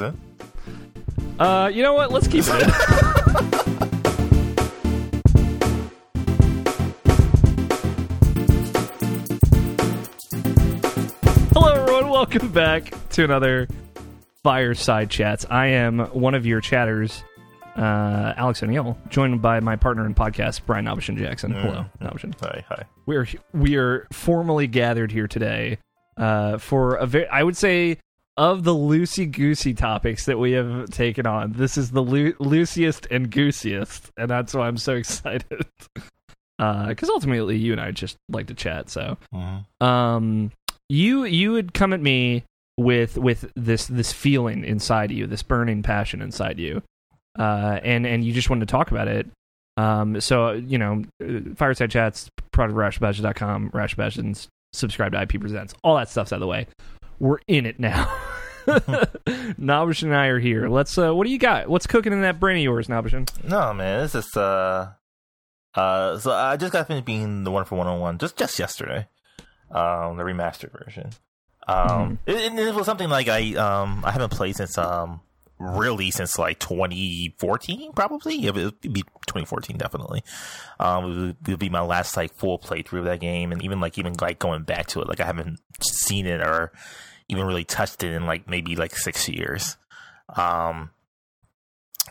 in? Uh, you know what? Let's keep it in. Hello, everyone. Welcome back to another Fireside Chats. I am one of your chatters, uh, Alex O'Neill, joined by my partner in podcast, Brian Nobishin Jackson. Hello, Nobishin. Hi, hi. We are we are formally gathered here today uh, for a very, I would say, of the loosey goosey topics that we have taken on. This is the loo- and goosiest, and that's why I'm so excited. Because ultimately, you and I just like to chat. So, Mhm. um, you you would come at me with with this this feeling inside you, this burning passion inside you, uh, and and you just wanted to talk about it. Um, so you know, uh, fireside chats, product rashbadges.com, rashbadges, subscribe to IP Presents, all that stuff's out of the way. We're in it now. Nabish and I are here. Let's. Uh, what do you got? What's cooking in that brain of yours, Nabishin? No, man, it's just uh, uh. So I just got finished being the one for one on one just just yesterday, um, the remastered version. Um, it, it, it was something like I um I haven't played since um really since like 2014 probably yeah, it would be 2014 definitely um it would, it would be my last like full playthrough of that game and even like even like going back to it like i haven't seen it or even really touched it in like maybe like six years um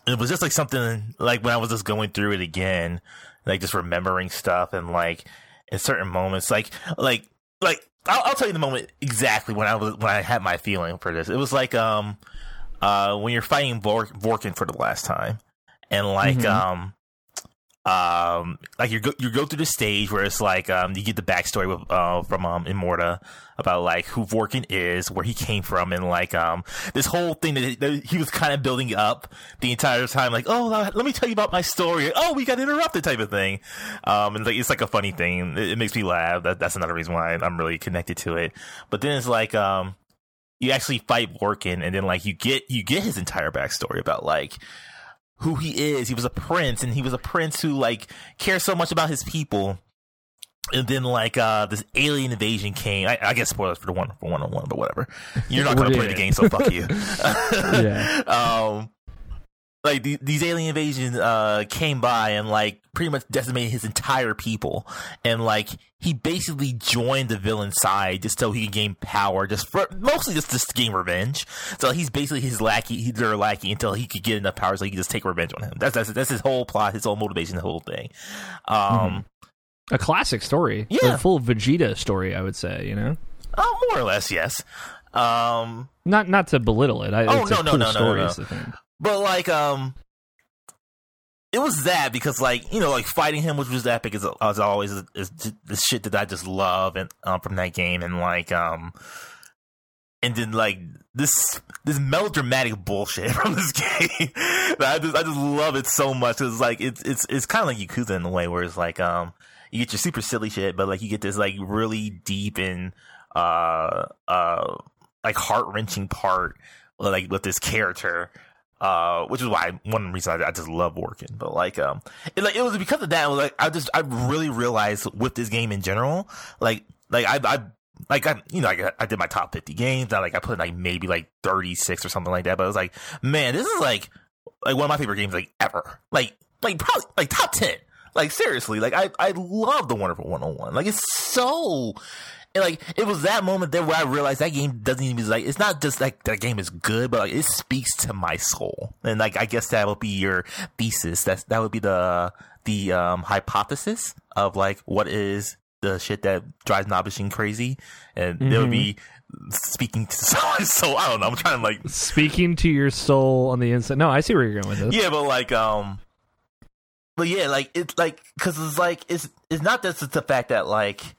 it was just like something like when i was just going through it again like just remembering stuff and like in certain moments like like like I'll, I'll tell you the moment exactly when i was when i had my feeling for this it was like um uh when you're fighting Vor- vorkken for the last time and like Mhm. um um like you go you go through the stage where it's like um you get the backstory with, uh from um Immorta about like who Vorkken is, where he came from, and like um this whole thing that, that he was kind of building up the entire time, like oh let me tell you about my story. Oh, we got interrupted type of thing. Um, and like it's like a funny thing. It, it makes me laugh. That, that's another reason why I'm really connected to it. But then it's like um you actually fight Vorkken, and then like you get you get his entire backstory about like who he is. He was a prince, and he was a prince who like cares so much about his people. And then like uh this alien invasion came. I, I guess spoilers for the one for one on one, but whatever. You're not gonna play the game, so fuck you. Yeah. Um, like the, these alien invasions uh came by and like pretty much decimated his entire people, and like he basically joined the villain side just so he could gain power, just for mostly just to gain revenge. So he's basically his lackey, he's their lackey until he could get enough power so he could just take revenge on him. That's that's that's his whole plot, his whole motivation, the whole thing. Um, A classic story. Yeah. A full Vegeta story, I would say. You know, uh, more or less, yes. Um, not not to belittle it. I, Oh, it's no, a no, cool no, no, story. no, thing. But like, um, it was that because like you know like fighting him, which was epic, is as always is, the shit that I just love and um, from that game, and like um, and then like this this melodramatic bullshit from this game. I just I just love it so much. It's like it's it's it's kind of like Yakuza in a way where it's like um you get your super silly shit, but like you get this like really deep and uh uh like heart wrenching part like with this character uh, which is why one reason I, I just love working. But like, um, it, like it was because of that. Like, I just I really realized with this game in general, like, like I, I, like I, you know, like I did my top fifty games. I like I put like maybe like thirty six or something like that. But I was like, man, this is like like one of my favorite games like ever. Like, like probably like top ten. Like seriously, like I I love the Wonderful One on One. Like it's so and like it was that moment there where I realized that game doesn't even like it's not just like that game is good, but like it speaks to my soul. And like I guess that would be your thesis. That's that would be the the um hypothesis of like what is the shit that drives Nabishin crazy, and there would be speaking to so, so I don't know. I'm trying to like Speaking to your soul on the inside. No, I see where you're going with this. yeah, but like um, but yeah, like it's like because it's like it's it's not just the fact that like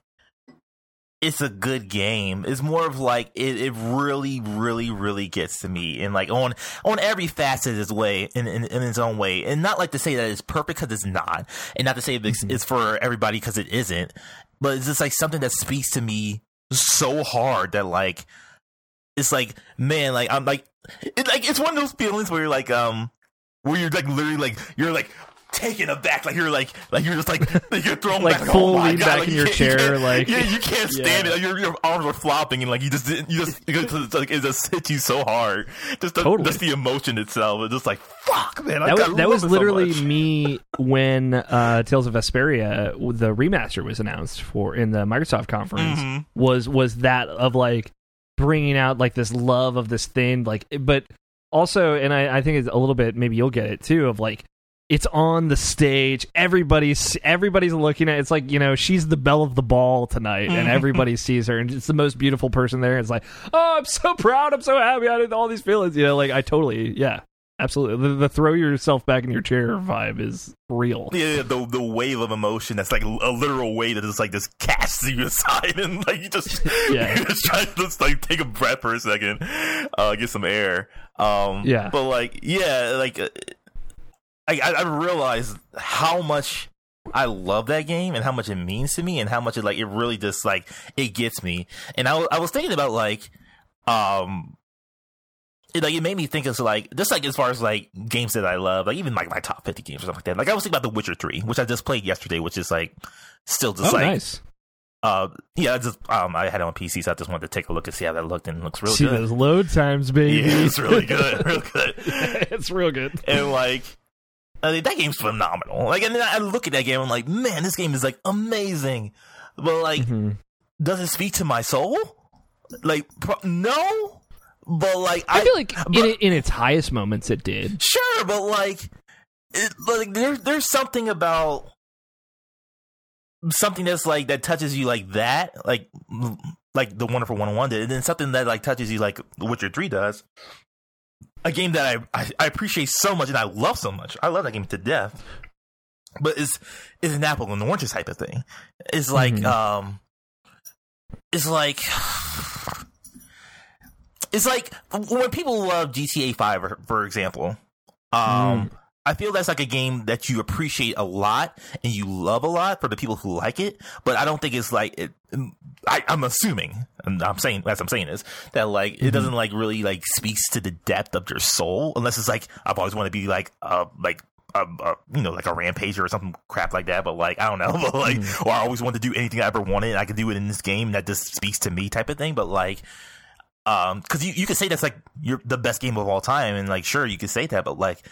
it's a good game. It's more of like it, it really, really, really gets to me, and like on on every facet of its way, in, in in its own way, and not like to say that it's perfect because it's not, and not to say it's, it's for everybody because it isn't, but it's just like something that speaks to me so hard that like it's like man, like I'm like it, like it's one of those feelings where you're like um where you're like literally like you're like taken aback, like you're like like you're just like like you're thrown Like back, full oh lean God, back like, in you your can't- you chair, like- yeah, you can't stand Yeah. it. Like, your your arms are flopping and like you just didn't you just it's like it just hit you so hard. Just the, Totally. just the emotion itself. It's just like fuck, man. That was that was it so literally me when uh, Tales of Vesperia, the remaster was announced for in the Microsoft conference. Mhm. Was was that of like bringing out like this love of this thing, like, but also, and I, I think it's a little bit maybe you'll get it too of like. It's on the stage. Everybody's everybody's looking at. It. It's like you know she's the belle of the ball tonight, and Mhm. everybody sees her, and it's the most beautiful person there. It's like, oh, I'm so proud. I'm so happy. I did all these feelings. You know, like I totally, yeah, absolutely. The, the throw yourself back in your chair vibe is real. Yeah, the the wave of emotion that's like a literal wave that just like just casts you aside and like you just Yeah. you just try to just like take a breath for a second, uh, get some air. Um, Yeah. but like yeah, like uh, I I, I realized how much I love that game and how much it means to me and how much it like it really just like it gets me. And I I was thinking about like um it, like it made me think of like just like as far as like games that I love, like even like my top fifty games or something like that. Like I was thinking about The Witcher Three, which I just played yesterday, which is like still just oh, like nice. uh yeah, I just um I had it on PC, so I just wanted to take a look and see how that looked, and it looks real See good. those load times, baby. Yeah, it's really good, real good. it's real good. and like I that game's phenomenal. Like, and then I look at that game, I'm like, man, this game is like amazing. But like, Mhm. does it speak to my soul? Like, pro- no. But like, I I, feel like but- in in its highest moments, it did. sure, but like, it, like there, there's something about something that's like that touches you like that, like like the Wonderful One on One did, and then something that like touches you like Witcher Three does. A game that I, I I appreciate so much and I love so much. I love that game to death. But it's it's an apple and oranges type of thing. It's like Mhm. um, it's like. It's like when people love GTA Five, for- for example. Um, Mm. I feel that's like a game that you appreciate a lot and you love a lot for the people who like it. But I don't think it's like it. I, I'm assuming, and I'm saying as I'm saying this, that like Mm-hmm. it doesn't like really like speaks to the depth of your soul, unless it's like I've always wanted to be like uh like. A, a, you know, like a rampager or something crap like that, but like I don't know, but like, Mm-hmm. or I always wanted to do anything I ever wanted, and I could do it in this game that just speaks to me, type of thing. But like, um, because you you could say that's like you're the best game of all time, and like sure you could say that, but like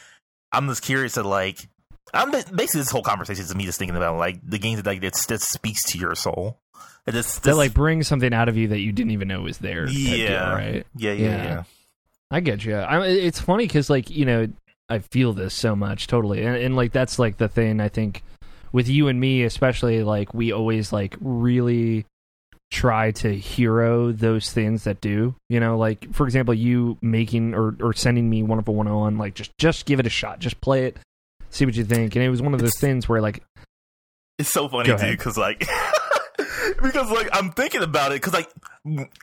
I'm just curious to like I'm basically this whole conversation is me just thinking about like the games that like that, that speaks to your soul. That just, That like brings something out of you that you didn't even know was there. type deal, yeah, right. yeah, yeah, Yeah. yeah. I get you. I, it's funny because like you know I feel this so much totally, and, and like that's like the thing I think with you and me especially. Like we always like really try to hero those things that do. You know, like for example, you making or or sending me Wonderful One Hundred One. Like just just give it a shot. Just play it. See what you think. And it was one of those things where like It's so funny too because like because like I'm thinking about it because like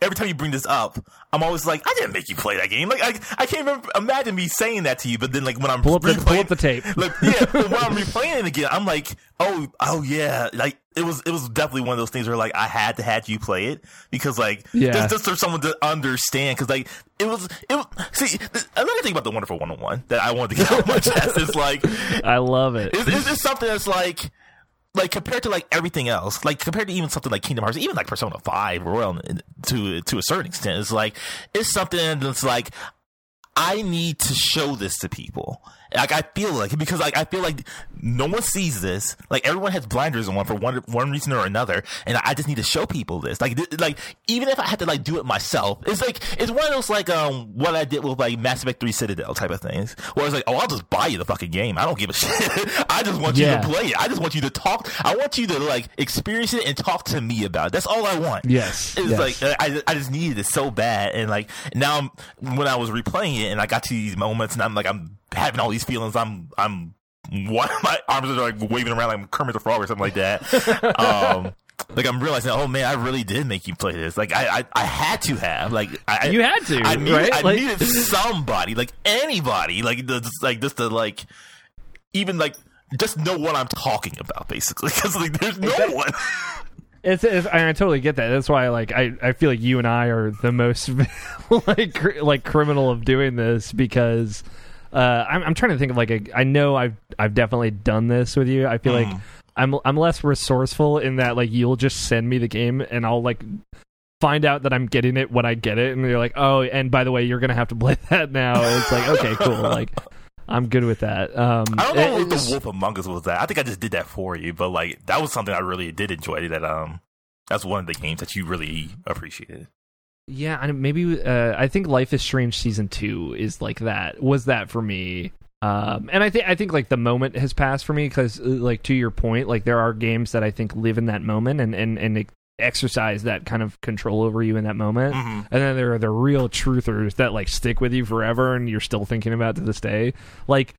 every time you bring this up, I'm always like I didn't make you play that game. Like I I can't even imagine me saying that to you, but then like when I'm pull up the pull replaying- up the tape. like yeah, when I'm replaying it again, I'm like, oh, oh yeah, like it was, it was definitely one of those things where like I had to had you play it because like Yeah. just, just for someone to understand because like it was, it was. See, th- another thing about the Wonderful One on One that I wanted to get out my chest is like, I love it. is, is this something that's like. Like compared to like everything else, like compared to even something like Kingdom Hearts, even like Persona Five, Royal uh, to to a certain extent, it's like it's something that's like I need to show this to people. Like I feel like because like I feel like no one sees this. Like everyone has blinders on one for one one reason or another, and I just need to show people this. Like th- like even if I had to like do it myself, it's like it's one of those like um what I did with like Mass Effect Three Citadel type of things. Where it's like oh I'll just buy you the fucking game. I don't give a shit. I just want Yeah. you to play it. I just want you to talk. I want you to like experience it and talk to me about it. That's all I want. Yes. It was yes. like I, I just needed it so bad, and like now I'm, when I was replaying it, and I got to these moments, and I'm like I'm having all these feelings. I'm I'm what my arms are like waving around like Kermit the Frog or something like that. um, like I'm realizing, oh man, I really did make you play this. Like I I, I had to have like I you had to, I needed, right? I Like- needed somebody like anybody like the, just, like just to like even like just know what I'm talking about basically because like there's no one. It's, it's I, I totally get that. That's why like I, I feel like you and I are the most like cr- like criminal of doing this because uh, I'm, I'm trying to think of like a. I know I've I've definitely done this with you. I feel like Mm. I'm I'm less resourceful in that like you'll just send me the game and I'll like find out that I'm getting it when I get it, and you're like, oh, and by the way, you're gonna have to play that now. And it's like, okay, cool. Like, I'm good with that. Um, I don't know it- if the Wolf Among Us was that. I think I just did that for you, but like that was something I really did enjoy. That um, that's one of the games that you really appreciated. Yeah, I maybe uh, I think Life is Strange season two is like that. Was that for me? Um, and I think I think like the moment has passed for me because like to your point, like there are games that I think live in that moment and and and exercise that kind of control over you in that moment. Mhm. And then there are the real truthers that like stick with you forever and you're still thinking about to this day. Like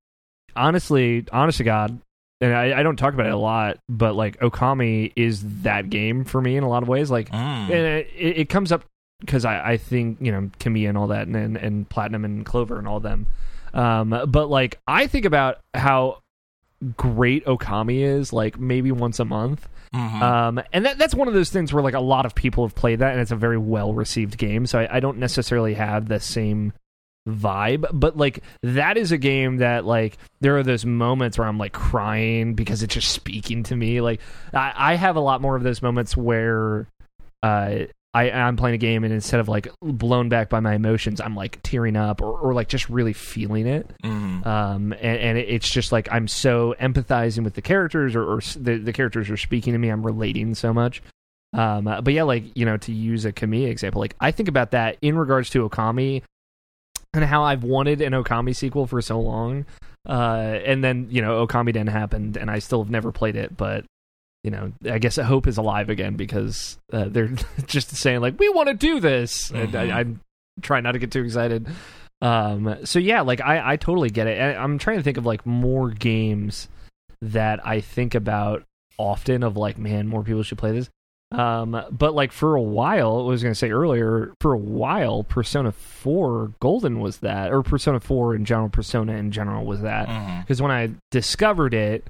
honestly, honest to God, and I, I don't talk about it a lot, but like Okami is that game for me in a lot of ways. Like Mm. and it, it comes up because I, I think you know Kamiya and all that, and, and and Platinum and Clover and all them. Um, but like I think about how great Okami is, like maybe once a month. Mhm. Um, and that that's one of those things where like a lot of people have played that, and it's a very well received game. So I, I don't necessarily have the same vibe, but like that is a game that like there are those moments where I'm like crying because it's just speaking to me. Like I, I have a lot more of those moments where uh I, I'm playing a game and instead of like blown back by my emotions, I'm like tearing up or, or like just really feeling it. Mhm. Um, and, and it's just like I'm so empathizing with the characters, or, or the, the characters are speaking to me. I'm relating so much. Um, uh, but yeah, like you know, to use a Kamiya example, like I think about that in regards to Okami and how I've wanted an Okami sequel for so long. Uh, and then you know, Okamiden happen and I still have never played it, but. You know, I guess hope is alive again because uh, they're just saying like we want to do this, and. I, I'm trying not to get too excited. Um, so yeah, like I, I totally get it. And I'm trying to think of like more games that I think about often of like, man, more people should play this. Um, but like for a while, I was going to say earlier, for a while, Persona 4 Golden was that, or Persona 4 in general, Persona in general was that. Because when I discovered it,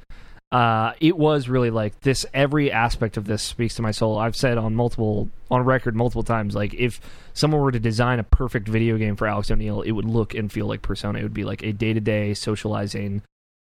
uh, it was really like this. Every aspect of this speaks to my soul. I've said on multiple, on record, multiple times. Like if someone were to design a perfect video game for Alex O'Neill, it would look and feel like Persona. It would be like a day to day socializing,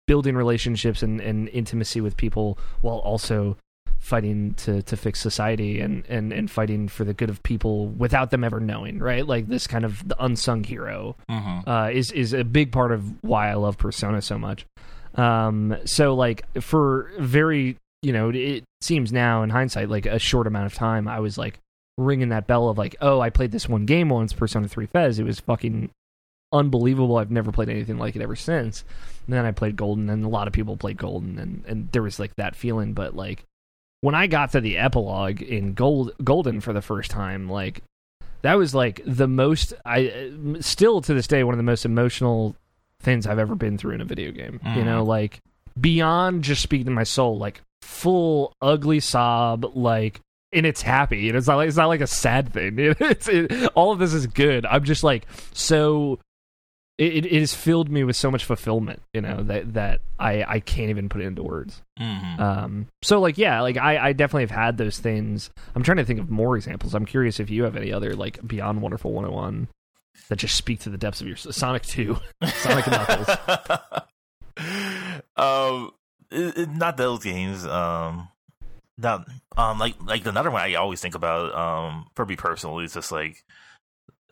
building relationships and, and intimacy with people, while also fighting to, to fix society and, and, and fighting for the good of people without them ever knowing. Right, like this kind of the unsung hero Mhm. uh, is is a big part of why I love Persona so much. Um, so like for very you know it seems now in hindsight like a short amount of time I was like ringing that bell of like oh I played this one game once Persona Three FES. It was fucking unbelievable. I've never played anything like it ever since. And then I played Golden and a lot of people played Golden and and there was like that feeling. But like when I got to the epilogue in Gold Golden for the first time like that was like the most I still to this day one of the most emotional things I've ever been through in a video game. You Mhm. know, like beyond just speaking to my soul, like full ugly sob, like and it's happy. And it's not like it's not like a sad thing. It's it, all of this is good. I'm just like so. It, it has filled me with so much fulfillment, you know, that that I I can't even put it into words. Mhm. Um, so like yeah, like I, I definitely have had those things. I'm trying to think of more examples. I'm curious if you have any other like beyond Wonderful 101 that just speak to the depths of your Sonic 2, Sonic Knuckles. um, it, it- not those games. Um, not um, like like another one I always think about. Um, for me personally, is just like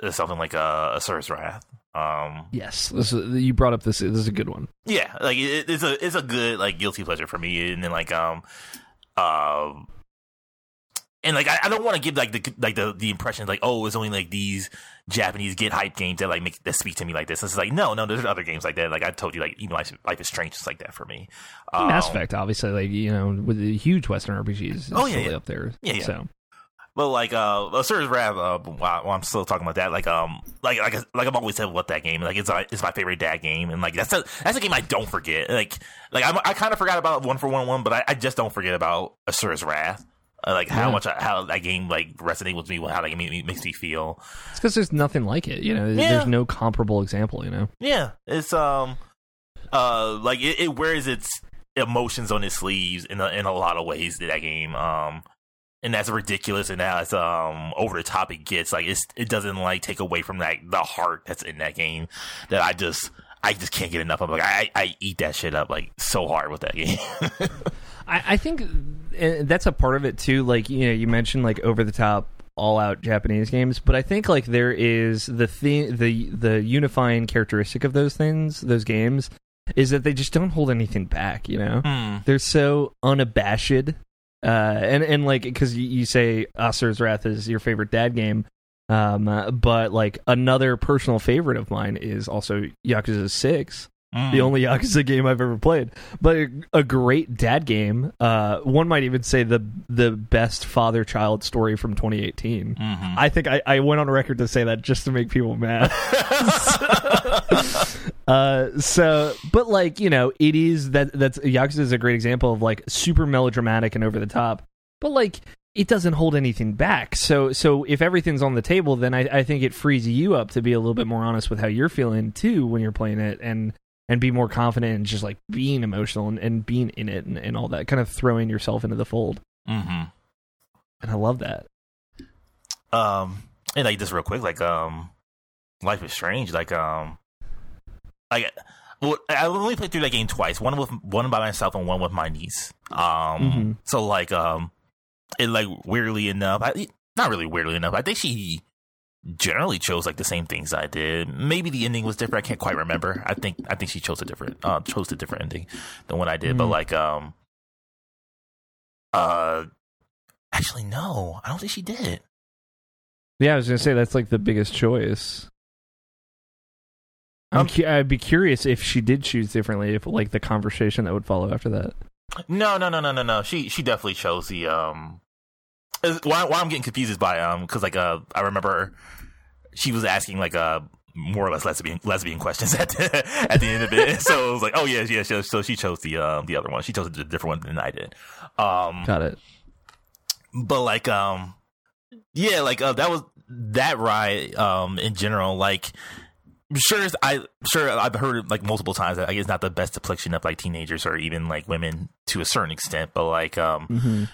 is something like uh, Asura's Wrath. Um, Yes, this is, you brought up this. This is a good one. yeah, like it, it's a it's a good like guilty pleasure for me, and then like um, um. And like I, I don't want to give like the like the, the impression like oh it's only like these Japanese get hype games that like make that speak to me like this. It's like no no there's other games like that like I told you like even Life, Life is Strange is like that for me. Mass Um, Effect, obviously, like you know, with the huge Western RPGs, is Oh, yeah, yeah. up there. Yeah, yeah. So But like uh Asura's Wrath, uh while, I'm still talking about that, like um like like like I've always said what that game. Like it's uh, it's my favorite dad game and like that's a that's a game I don't forget. Like like I'm, I kind of forgot about one for one one, but I, I just don't forget about Asura's Wrath. Uh, like how Yeah. much I, how that game like resonated with me, how that game make makes me feel. it's because there's nothing like it. You know, Yeah. there's no comparable example. You know, Yeah, it's um uh like it, it wears its emotions on its sleeves in a, in a lot of ways. That game um and that's ridiculous and that's um over the top it gets like it's it doesn't like take away from that the heart that's in that game that I just I just can't get enough of. Like I I eat that shit up like so hard with that game. I, I think uh, that's a part of it too. Like you know, you mentioned like over the top, all out Japanese games, but I think like there is the thing, the the unifying characteristic of those things, those games, is that they just don't hold anything back. You know, Mm. they're so unabashed. Uh, and and like because you, you say Asura's Wrath is your favorite dad game, um, uh, but like another personal favorite of mine is also Yakuza Six Mm. the only Yakuza game I've ever played. But a, a great dad game. Uh, one might even say the the best father child story from 2018. Mhm. I think I, I went on record to say that just to make people mad. uh, so, but like you know, it is that that's Yakuza is a great example of like super melodramatic and over the top, but like it doesn't hold anything back. So, so if everything's on the table, then I, I think it frees you up to be a little bit more honest with how you're feeling too when you're playing it, and and be more confident and just like being emotional and, and being in it and, and all that, kind of throwing yourself into the fold. Mhm. And I love that. Um, and like just real quick, like um, Life is Strange. Like um, like well, I only played through that game twice. One with one by myself and one with my niece. Um, Mhm. so like um, it like weirdly enough, I not really weirdly enough. I think she generally chose like the same things I did. Maybe the ending was different. I can't quite remember. I think I think she chose a different uh chose a different ending than what I did. But Mhm. like um, uh, actually no, I don't think she did. Yeah, I was gonna say that's like the biggest choice. I'm Um, cu- I'd be curious if she did choose differently, if like the conversation that would follow after that. No, no, no, no, no, no. She she definitely chose the um. Why, why I'm getting confused is by um because like uh I remember she was asking like uh more or less lesbian lesbian questions at the, at the end of it. so it was like oh yeah yeah so, so she chose the um the other one. She chose a different one than I did. Um, Got it. but like um yeah like uh, that was that ride um in general like sure i sure i've heard like multiple times that like, it's not the best depiction of like teenagers or even like women to a certain extent but like um hmm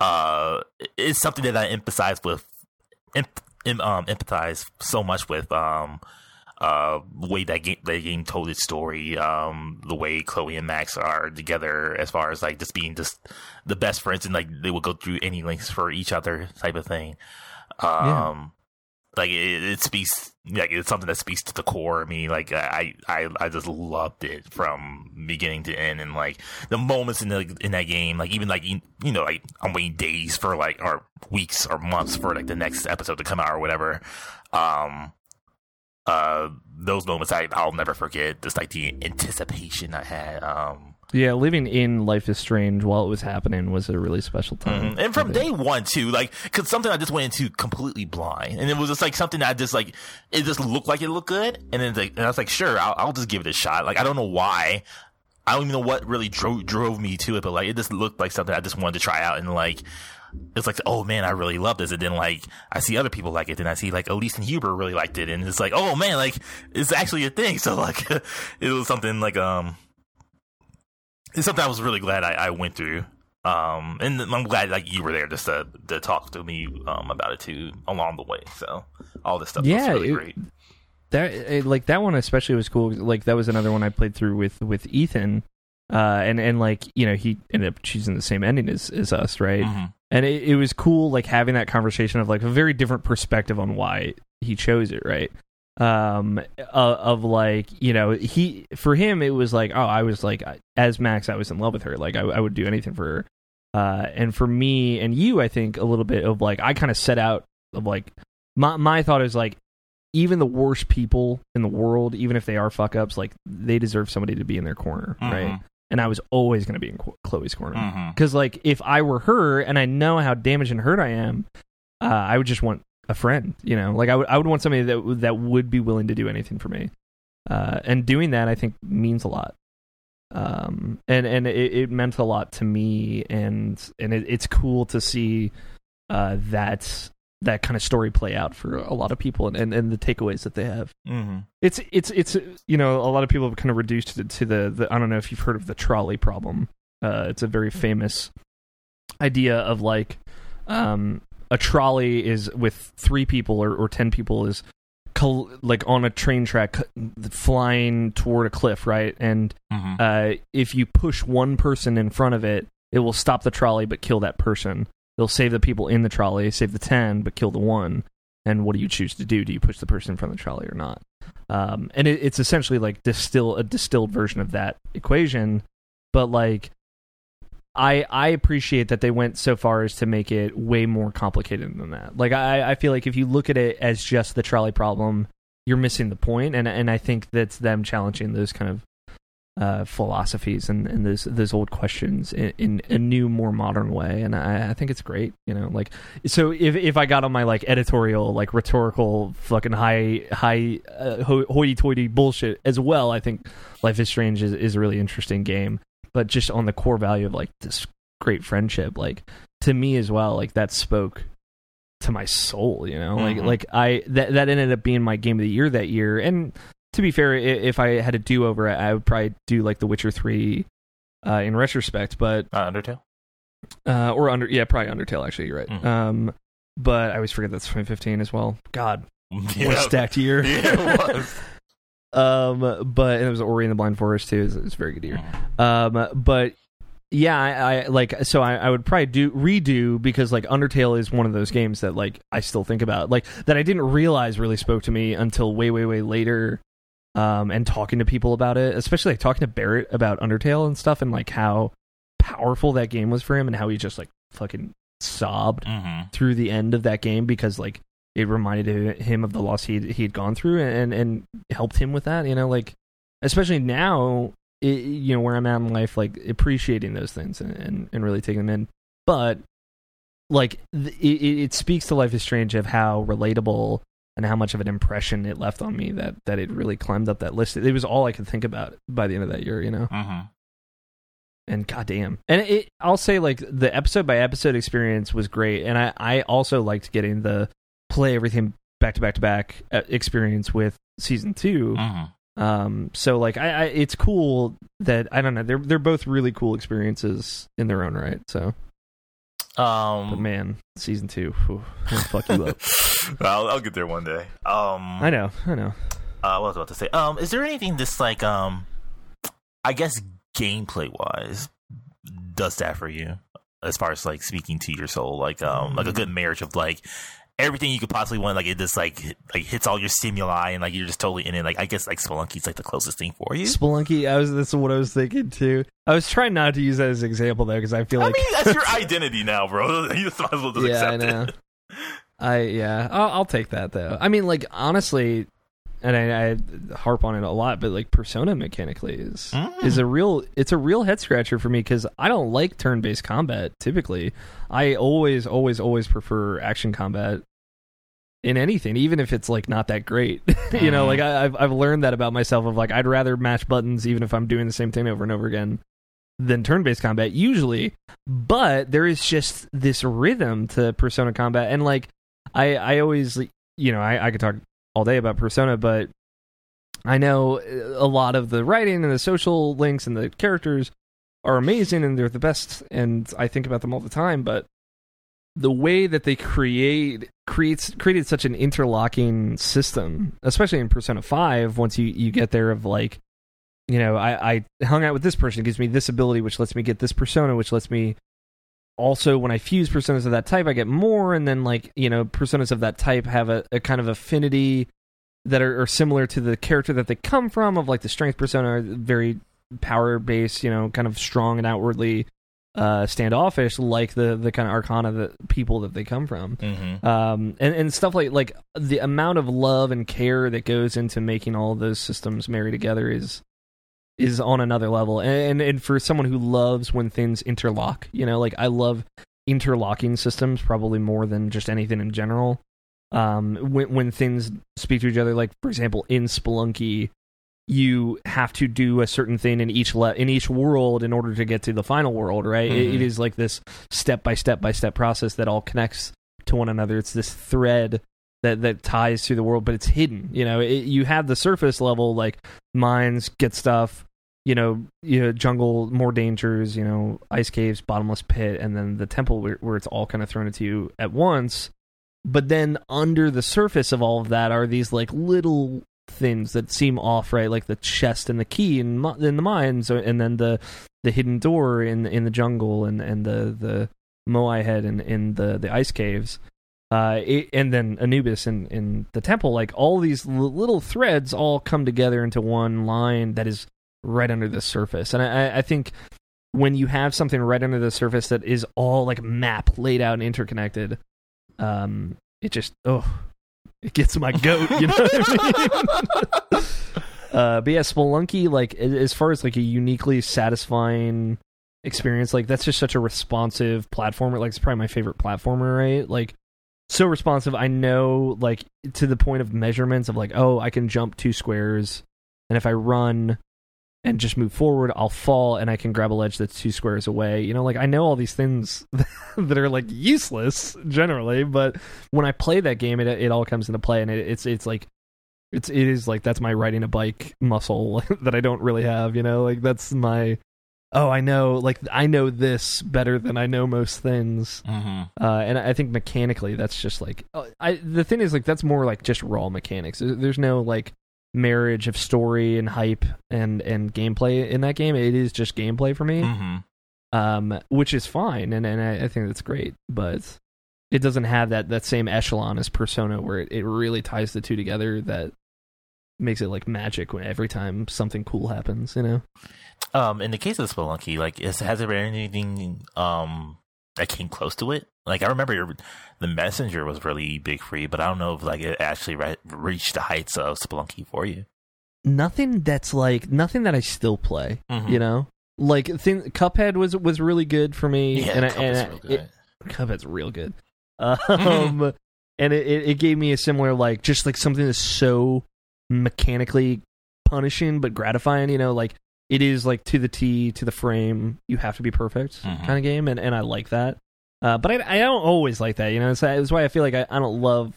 uh it's something that i emphasize with emp- em- um empathize so much with um uh the way that game that game told its story um the way chloe and max are together as far as like just being just the best friends and like they will go through any lengths for each other type of thing um Yeah. Like it, it speaks like it's something that speaks to the core of me. Like i i i just loved it from beginning to end. And like the moments in the in that game like even like you, you know like i'm waiting days for like or weeks or months for like the next episode to come out or whatever. Um uh those moments I, i'll never forget. Just like the anticipation i had. Um Yeah, living in Life is Strange while it was happening was a really special time. Mhm. And from day one too, like, cause something I just went into completely blind, and it was just like something that I just like, it just looked like it looked good, and then like, and I was like, sure, I'll, I'll just give it a shot. Like, I don't know why, I don't even know what really drove drove me to it, but like, it just looked like something I just wanted to try out, and like, it's like, oh man, I really love this, and then like, I see other people like it, and I see like Elise and Huber really liked it, and it's like, oh man, like, it's actually a thing. So like, it was something like, um, it's something I was really glad I, I went through. Um, and I'm glad like you were there just to, to talk to me um about it too along the way. So all this stuff Yeah, really it- great. that it, like that one especially was cool. Like that was another one I played through with with Ethan, uh, and and like you know he ended up choosing the same ending as as us, right? Mhm. and it, it was cool like having that conversation of like a very different perspective on why he chose it right um uh, of like you know he for him it was like oh i was like as max i was in love with her. Like i, I would do anything for her. Uh and for me and you i think a little bit of like i kind of set out of like my my thought is like even the worst people in the world even if they are fuck ups like they deserve somebody to be in their corner right? Mhm. and i was always going to be in chloe's corner. Because like if I were her and I know how damaged and hurt I am, uh, I would just want a friend. You know, like I would I would want somebody that would- that would be willing to do anything for me. Uh, and doing that I think means a lot. Um, and and it, it meant a lot to me, and and it, it's cool to see uh, that that kind of story play out for a lot of people and, and, and the takeaways that they have. Mhm. It's it's it's you know a lot of people have kind of reduced it to the, the I don't know if you've heard of the trolley problem. Uh, it's a very famous idea of like um, a trolley is with three people or, or ten people is col- like on a train track flying toward a cliff, right? And hmm uh, if you push one person in front of it, it will stop the trolley but kill that person. It'll save the people in the trolley, save the ten but kill the one. And what do you choose to do? Do you push the person in front of the trolley or not? Um, and it, it's essentially like distill a distilled version of that equation, but like I I appreciate that they went so far as to make it way more complicated than that. Like I I feel like if you look at it as just the trolley problem, you're missing the point, and and I think that's them challenging those kind of uh, philosophies and, and those those old questions in, in a new, more modern way, and I, I think it's great. You know, like so if if I got on my like editorial, like rhetorical, fucking high high uh, ho- hoity-toity bullshit as well, I think Life is Strange is, is a really interesting game. But just on the core value of like this great friendship, like to me as well, like that spoke to my soul. You know, like Mhm. like I that that ended up being my game of the year that year, and to be fair, if I had a do over, I would probably do like The Witcher Three uh, in retrospect, but Uh, Undertale. uh, or under yeah, probably Undertale. Actually, you're right. Mhm. Um, but I always forget that's 2015 as well. God, Yeah. what a stacked year. Yeah, it was. Um, but and it was Ori and the Blind Forest too. It was, it was a very good year. Um, but yeah, I, I like so I, I would probably do redo because like Undertale is one of those games that like I still think about like that I didn't realize really spoke to me until way way way later. Um, and talking to people about it, especially like talking to Barrett about Undertale and stuff, and like how powerful that game was for him, and how he just like fucking sobbed Mhm. through the end of that game because like it reminded him of the loss he he had gone through and and helped him with that. You know, like especially now, i you know where I'm at in life, like appreciating those things and and, and really taking them in. But like th- it, it it speaks to Life is Strange of how relatable and how much of an impression it left on me that that it really climbed up that list. It was all I could think about by the end of that year. You know Mhm. and goddamn, and it, I'll say like the episode by episode experience was great, and I I also liked getting the play everything back to back to back uh, experience with season two. Mhm. Um, so like I, I it's cool that I don't know they're they're both really cool experiences in their own right. So, but Um, man, season two, whew, fuck you up. I'll, I'll get there one day. Um, I know, I know. uh, what was I about to say? Um, is there anything that's like, um, I guess gameplay wise, does that for you as far as like speaking to your soul, like, um, like a good marriage of like everything you could possibly want, like it just like like hits all your stimuli and like you're just totally in it. Like I guess like Spelunky's like the closest thing for you. Spelunky, I was that's what I was thinking too. I was trying not to use that as an example though because I feel like I mean, that's your identity now, bro. You just might as well just Yeah, I accept know. it. I yeah, I'll, I'll take that though. I mean, like honestly, and I, I harp on it a lot, but like Persona mechanically is Mm. is a real it's a real head scratcher for me because I don't like turn based combat. Typically, I always always always prefer action combat in anything, even if it's like not that great. you know, Mhm. like I, I've I've learned that about myself. Of like I'd rather mash buttons even if I'm doing the same thing over and over again than turn based combat usually. But there is just this rhythm to Persona combat, and like I I always you know I I could talk all day about Persona, but I know uh, a lot of the writing and the social links and the characters are amazing and they're the best, and I think about them all the time. But the way that they create creates created such an interlocking system, especially in Persona Five. Once you you get there, of like, you know, I I hung out with this person, gives me this ability, which lets me get this persona, which lets me also when I fuse personas of that type, I get more, and then like you know, personas of that type have a, a kind of affinity that are, are similar to the character that they come from. Of like the strength persona, very power based, you know, kind of strong and outwardly uh, standoffish, like the the kind of arcana that people that they come from Mm-hmm. um, and and stuff like like the amount of love and care that goes into making all those systems marry together is is on another level. And and for someone who loves when things interlock, you know, like I love interlocking systems probably more than just anything in general. Um, when when things speak to each other, like for example, in Spelunky, you have to do a certain thing in each le- in each world in order to get to the final world, right? It- Mhm. it is like this step by step by step process that all connects to one another. It's this thread that that ties through the world, but it's hidden. You know, it, you have the surface level like mines, get stuff. You know, you know, jungle, more dangers. You know, ice caves, bottomless pit, and then the temple where, where it's all kind of thrown into you at once. but then under the surface of all of that are these like little things that seem off, right? Like the chest and the key in, in the mines, and then the the hidden door in in the jungle, and and the the moai head in in the the ice caves. Uh, it, and then Anubis in, in the temple, like all these l- little threads all come together into one line that is right under the surface. And I, I think when you have something right under the surface that is all like map laid out and interconnected, um, it just oh, it gets my goat. You know what I mean? uh, but yeah, Spelunky, like as far as like a uniquely satisfying experience, like that's just such a responsive platformer. Like it's probably my favorite platformer, right? Like so responsive. I know, like to the point of measurements of like, oh, I can jump two squares, and if I run and just move forward, I'll fall and I can grab a ledge that's two squares away. You know, like I know all these things that are like useless generally, but when I play that game, it it all comes into play, and it, it's it's like it's it is like that's my riding a bike muscle that I don't really have. You know, like that's my oh I know like I know this better than I know most things. Mm-hmm. Uh, and I think mechanically that's just like uh, I the thing is like that's more like just raw mechanics. There's no like marriage of story and hype and and gameplay in that game. It is just gameplay for me, Mm-hmm. um, which is fine, and and I, I think that's great. But it doesn't have that that same echelon as Persona, where it, it really ties the two together. That makes it like magic when every time something cool happens. You know. Um, in the case of Spelunky, like, is, has there been anything um that came close to it? Like, I remember your, the Messenger was really big for you, but I don't know if like it actually re- reached the heights of Spelunky for you. Nothing that's like nothing that I still play. Mhm. You know, like thing, Cuphead was was really good for me. Yeah, and I, Cuphead's and I- real good. it- Cuphead's real good. Um, and it, it gave me a similar like just like something that's so mechanically punishing but gratifying. You know, like it is like to the T to the frame. You have to be perfect Mhm. kind of game, and and I like that. Uh, but I I don't always like that. You know, It's, that's why I feel like I, I don't love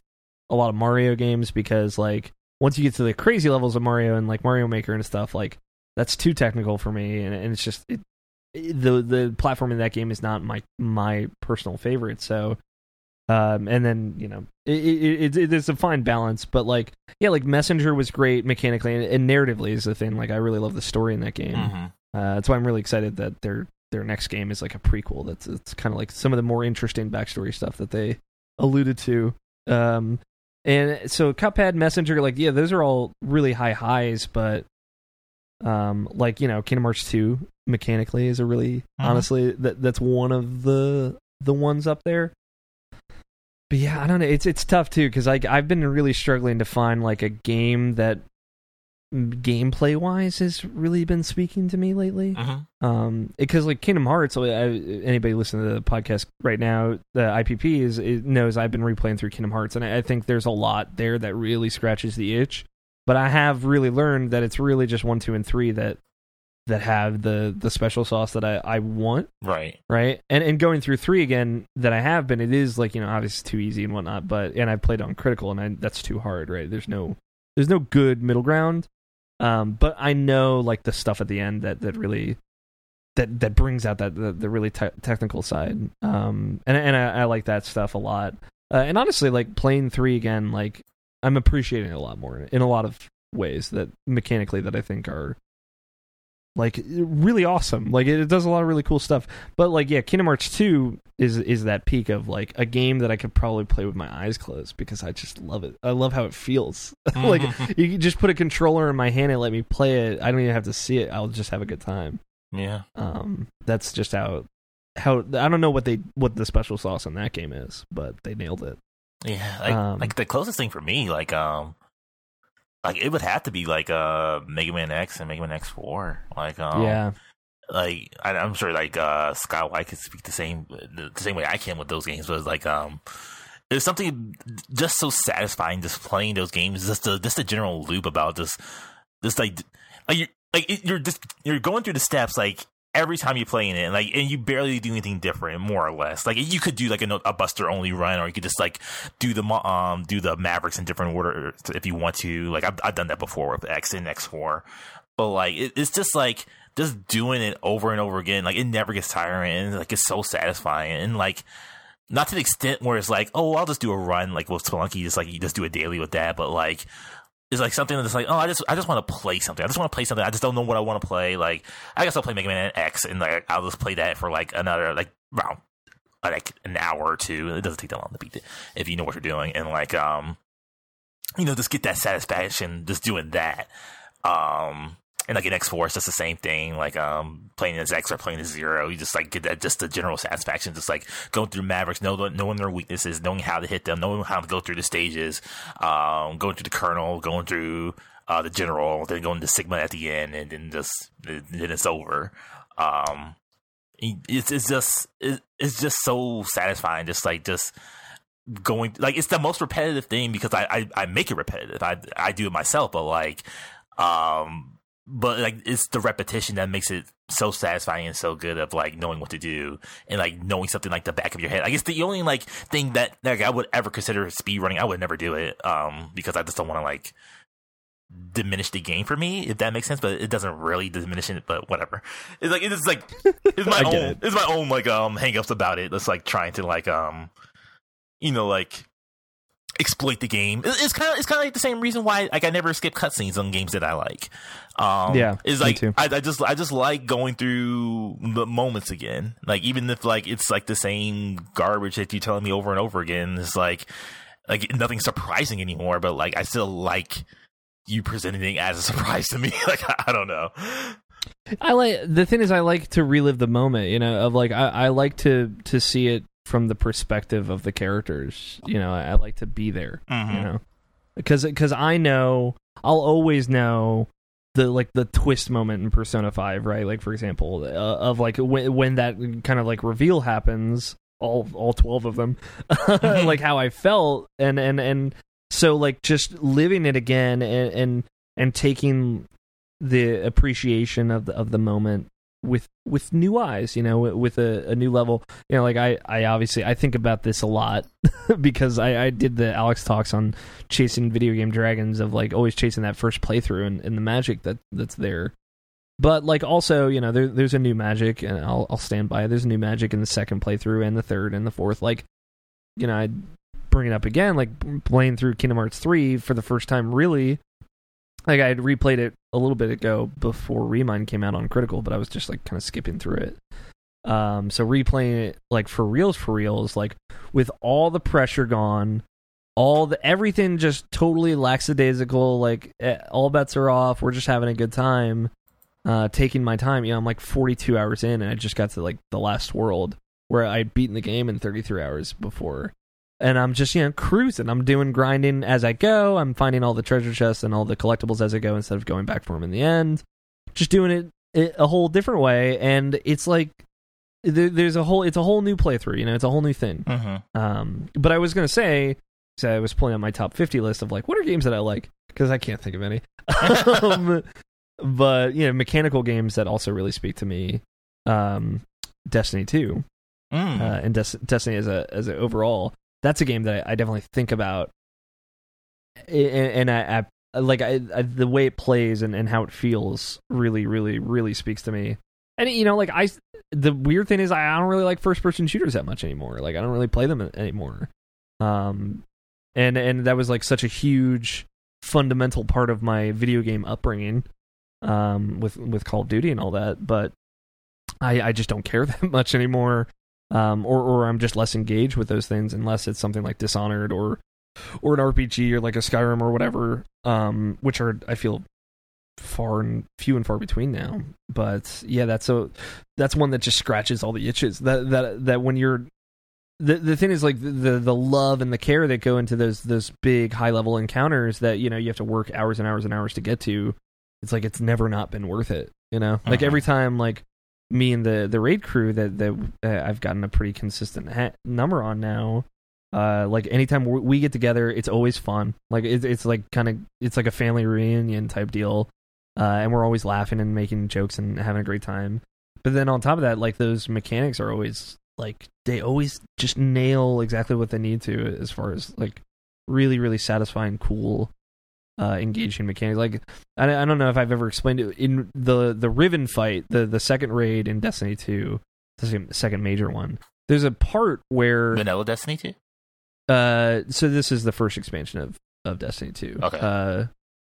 a lot of Mario games because like once you get to the crazy levels of Mario and like Mario Maker and stuff, like that's too technical for me, and, and it's just it- the the platform in that game is not my my personal favorite. So, um, and then you know it, it, it, it is a fine balance, but like yeah, like Messenger was great mechanically and, and narratively is the thing. Like I really love the story in that game. Mm-hmm. Uh, that's why I'm really excited that their their next game is like a prequel. That's it's kind of like some of the more interesting backstory stuff that they alluded to. Um, and so Cuphead, Messenger, like yeah, those are all really high highs, but um, like you know, Kingdom Hearts two mechanically is a really honestly that that's one of the the ones up there. But yeah, I don't know. It's it's tough too because like I've been really struggling to find like a game that gameplay wise has really been speaking to me lately Mm-hmm. um because like kingdom hearts I, anybody listening to the podcast right now the ipp is it knows i've been replaying through kingdom hearts and I, I think there's a lot there that really scratches the itch but i have really learned that it's really just one two and three that that have the the special sauce that i i want. Right. right? And and going through three again that i have been it is like you know obviously too easy and whatnot but and I've played on critical and I, that's too hard right? There's no there's no good middle ground. Um but i know like the stuff at the end that that really that that brings out that the, the really te- technical side. Um and and I, I like that stuff a lot. Uh, and honestly like playing three again like i'm appreciating it a lot more in a lot of ways that mechanically that i think are like really awesome. Like it, it does a lot of really cool stuff. But like yeah kingdom hearts 2 is is that peak of like a game that i could probably play with my eyes closed because i just love it. I love how it feels. Like Mhm. you can just put a controller in my hand and let me play it. I don't even have to see it. I'll just have a good time. Yeah. um that's just how how i don't know what they what the special sauce in that game is but they nailed it. Yeah, like, Um, like the closest thing for me, like um, like it would have to be like uh Mega Man X and Mega Man X Four. Like um, yeah like I, I'm sure like uh Scott White could speak the same the, same way I can with those games. But it's like um, there's something just so satisfying just playing those games. Just the just the general loop about just just like like you like you're just you're going through the steps like every time you play in it, and like and you barely do anything different, more or less. Like you could do like a, a Buster only run, or you could just like do the um do the Mavericks in different order if you want to. Like I've I've done that before with X and X four, but like it, it's just like just doing it over and over again. Like it never gets tiring, like it's so satisfying, and like not to the extent where it's like, oh, I'll just do a run like with Spelunky, just like you just do a daily with that, but like it's like something that's like, oh, I just I just want to play something. I just want to play something. I just don't know what I want to play. Like I guess I'll play Mega Man X and like I'll just play that for like another like around like an hour or two. It doesn't take that long to beat it if you know what you're doing and like um you know just get that satisfaction just doing that. Um and like in X Four, that's the same thing. Like um, playing as X or playing as Zero, you just like get that just the general satisfaction, just like going through Mavericks, knowing, knowing their weaknesses, knowing how to hit them, knowing how to go through the stages, um, going through the Colonel, going through uh, the General, then going to Sigma at the end, and then just then it's over. Um, it's it's just it's just so satisfying, just like just going like it's the most repetitive thing because I I, I make it repetitive. I I do it myself, but like um but like it's the repetition that makes it so satisfying and so good of like knowing what to do and like knowing something like the back of your head. I guess the only like thing that like I would ever consider speed running, I would never do it um because I just don't want to like diminish the game for me if that makes sense but it doesn't really diminish it but whatever it's like it's like it's my own it. it's my own like um hangups about it it's like trying to like um you know like exploit the game. It's kind of it's kind of like the same reason why like I never skip cutscenes on games that I like. Um, yeah, is like I, I, just I just like going through the moments again. Like even if like it's like the same garbage that you telling me over and over again, it's like like nothing surprising anymore. But like I still like you presenting it as a surprise to me. like I, I don't know. I like the thing is I like to relive the moment, you know, of like I, I like to to see it from the perspective of the characters. You know, I, I like to be there. Mm-hmm. You know, because because I know I'll always know the like the twist moment in Persona Five, right? Like for example, uh, of like when when that kind of like reveal happens, all all twelve of them, mm-hmm. like how I felt, and and and so like just living it again and and and taking the appreciation of the of the moment with with new eyes you know with a, a, new level. You know like i i obviously i think about this a lot because i i did the alex talks on chasing video game dragons of like always chasing that first playthrough and, and the magic that that's there. But like also you know there, there's a new magic and I'll, I'll stand by it. There's a new magic in the second playthrough and the third and the fourth. Like you know i bring it up again like playing through kingdom hearts 3 for the first time really like I had replayed it a little bit ago before Re Mind came out on Critical, but I was just like kind of skipping through it. Um, so replaying it like for reals, for reals, like with all the pressure gone, all the everything just totally lackadaisical. Like eh, all bets are off. We're just having a good time. Uh, taking my time. You know, I'm like 42 hours in, and I just got to like the last world where I'd beaten the game in 33 hours before and I'm just you know cruising. I'm doing grinding as I go. I'm finding all the treasure chests and all the collectibles as I go instead of going back for them in the end. Just doing it, it a whole different way, and it's like there, there's a whole it's a whole new playthrough. You know, it's a whole new thing. Mm-hmm. Um, but I was gonna say, so I was pulling out my top 50 list of like what are games that I like because I can't think of any. um, but you know, mechanical games that also really speak to me. Um, Destiny 2. Mm. Uh, and Des- Destiny as a as an overall that's a game that I, I definitely think about, and, and I, I, like I, the way it plays and, and how it feels really, really, really speaks to me. And you know, like I, the weird thing is I don't really like first person shooters that much anymore. Like I don't really play them anymore. Um, and and that was like such a huge fundamental part of my video game upbringing, um, with with Call of Duty and all that. But I I just don't care that much anymore um, or or I'm just less engaged with those things unless it's something like Dishonored or or an RPG or like a Skyrim or whatever, um, which are I feel far and few and far between now. But yeah, that's a that's one that just scratches all the itches. That that that when you're the the thing is like the the love and the care that go into those those big high level encounters that you know you have to work hours and hours and hours to get to. It's like it's never not been worth it. You know, uh-huh. like every time like me and the the raid crew that that uh, I've gotten a pretty consistent ha- number on now. Uh, like anytime we get together, it's always fun. Like it, it's like kind of it's like a family reunion type deal, uh, and we're always laughing and making jokes and having a great time. But then on top of that, like those mechanics are always like they always just nail exactly what they need to as far as like really really satisfying, cool uh, engaging mechanics. Like I, I don't know if I've ever explained it in the the Riven fight, the the second raid in Destiny Two, the second major one. there's a part where Vanilla Destiny 2? uh so this is the first expansion of of Destiny 2. Okay. Uh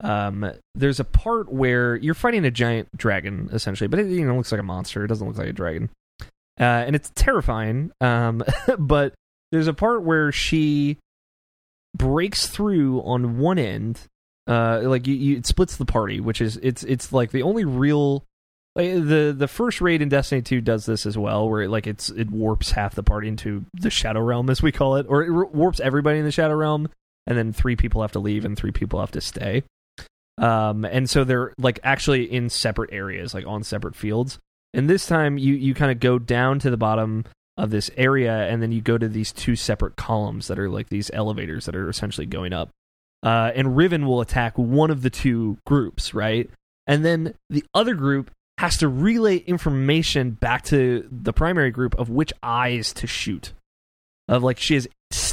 um there's a part where you're fighting a giant dragon essentially, but it you know looks like a monster. It doesn't look like a dragon. Uh and it's terrifying. Um but there's a part where she breaks through on one end uh like you, you it splits the party, which is it's it's like the only real like the the first raid in Destiny 2 does this as well, where it, like it's it warps half the party into the Shadow Realm, as we call it, or it warps everybody in the Shadow Realm, and then three people have to leave and three people have to stay. Um, and so they're like actually in separate areas, like on separate fields. And this time, you you kind of go down to the bottom of this area, and then you go to these two separate columns that are like these elevators that are essentially going up. Uh, and Riven will attack one of the two groups, right? And then the other group has to relay information back to the primary group of which eyes to shoot. Of like she has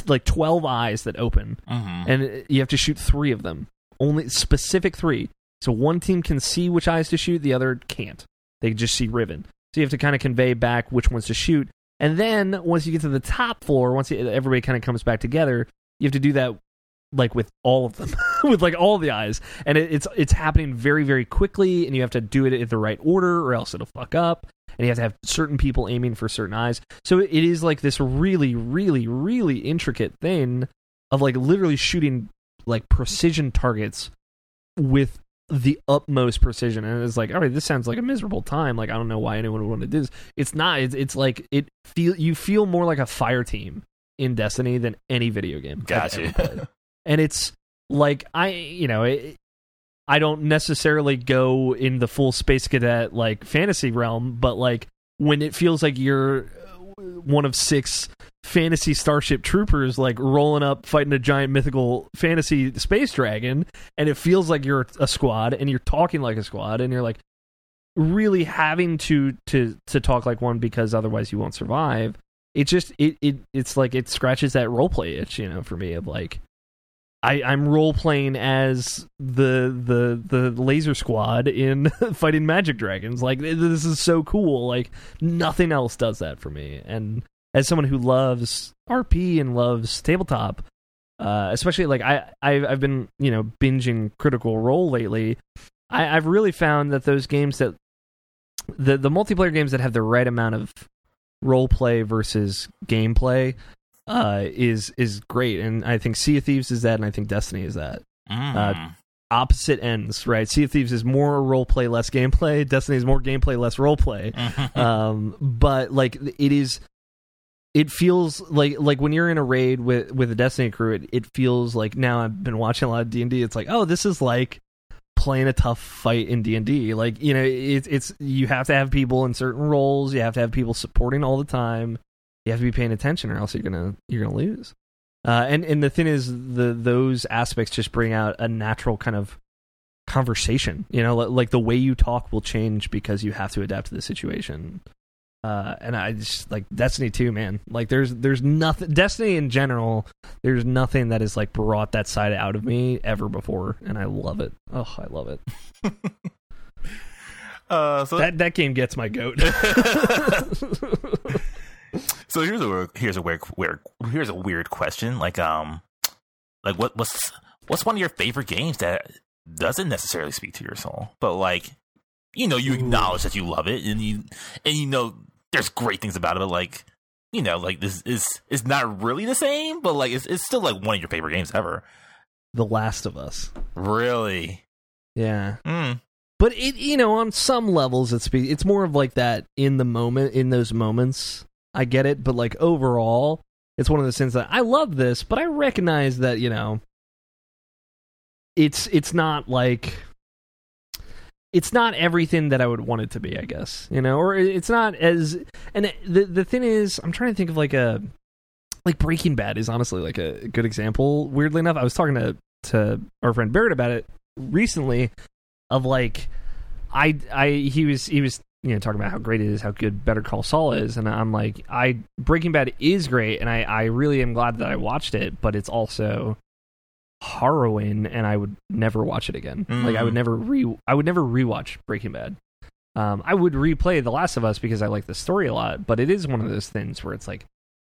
like 12 eyes that open Mm-hmm. and you have to shoot 3 of them. Only specific 3. So one team can see which eyes to shoot, the other can't. They just see Riven. So you have to kind of convey back which ones to shoot. And then once you get to the top floor, once everybody kind of comes back together, you have to do that like with all of them, with like all the eyes, and it, it's it's happening very very quickly, and you have to do it in the right order, or else it'll fuck up. And you have to have certain people aiming for certain eyes. So it is like this really really really intricate thing of like literally shooting like precision targets with the utmost precision and it's like all right this sounds like a miserable time like i don't know why anyone would want to do this it's not it's, it's like it feel you feel more like a fire team in destiny than any video game Gotcha. and it's like I, you know, it, I don't necessarily go in the full space cadet like fantasy realm, but like when it feels like you're uh, one of six fantasy starship troopers like rolling up fighting a giant mythical fantasy space dragon and it feels like you're a squad and you're talking like a squad and you're like really having to to to talk like one because otherwise you won't survive it just it, it it's like it scratches that role play itch you know for me of like I, I'm role playing as the the the laser squad in fighting magic dragons. Like this is so cool. Like nothing else does that for me. And as someone who loves RP and loves tabletop, uh, especially like I I've, I've been you know binging Critical Role lately. I, I've really found that those games that the the multiplayer games that have the right amount of role play versus gameplay uh, is is great, and I think Sea of Thieves is that, and I think Destiny is that. Mm. Opposite ends, right? Sea of Thieves is more role play, less gameplay. Destiny is more gameplay, less role play. Um, but like it is, it feels like like when you're in a raid with with a Destiny crew, it, it feels like now I've been watching a lot of D and D. It's like, oh, this is like playing a tough fight in D and D. Like you know, it's it's you have to have people in certain roles. You have to have people supporting all the time. You have to be paying attention, or else you're gonna you're gonna lose. Uh, and and the thing is, the those aspects just bring out a natural kind of conversation. You know, li- like the way you talk will change because you have to adapt to the situation. Uh, and I just like Destiny 2, man. Like there's there's nothing Destiny in general. There's nothing that has like brought that side out of me ever before, and I love it. Oh, I love it. uh, so That that game gets my goat. so here's a weird- here's a weird weird here's a weird question. Like um, like what what's what's one of your favorite games that doesn't necessarily speak to your soul, but like you know you acknowledge that you love it and you and you know there's great things about it, but like you know like this is is not really the same, but like it's it's still like one of your favorite games ever. the Last of Us. Really? Yeah. Mm. But it, you know, on some levels, it's it's more of like that in the moment, in those moments. I get it, but like overall, it's one of those things that I love this, but I recognize that you know, it's it's not like it's not everything that I would want it to be. I guess you know, or it's not as. And the the thing is, I'm trying to think of like a like Breaking Bad is honestly like a good example. Weirdly enough, I was talking to to our friend Barrett about it recently of like I I he was he was you know talking about how great it is, how good Better Call Saul is, and I'm like I Breaking Bad is great, and I I really am glad that I watched it, but it's also harrowing, and I would never watch it again. Like I would Mhm. never re I would never rewatch Breaking Bad. Um, I would replay The Last of Us because I like the story a lot, but it is one of those things where it's like,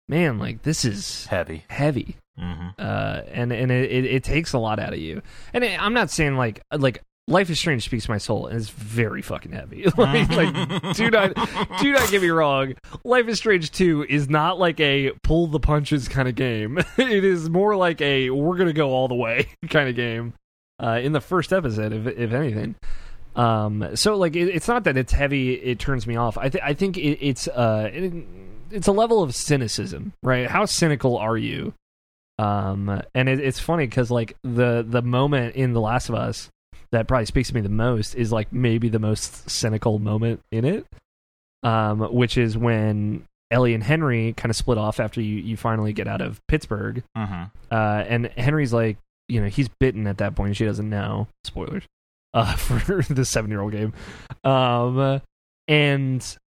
man, like this is Heavy. heavy, hmm uh, and and it, it, it takes a lot out of you. And it, I'm not saying like like Life is Strange speaks my soul and it's very fucking heavy. like, like do not do not get me wrong. Life is Strange 2 is not like a pull the punches kind of game. it is more like a we're gonna go all the way kind of game. Uh, in the first episode, if if anything. Um, so like it, it's not that it's heavy; it turns me off. I th- I think it, it's uh it, it's a level of cynicism, right? How cynical are you? Um, and it, it's funny because like the the moment in The Last of Us that probably speaks to me the most is like maybe the most cynical moment in it, um, which is when Ellie and Henry kind of split off after you you finally get out of Pittsburgh, hmm uh, and Henry's like, you know, he's bitten at that point. She doesn't know. Spoilers uh, for the seven year old game. Um, and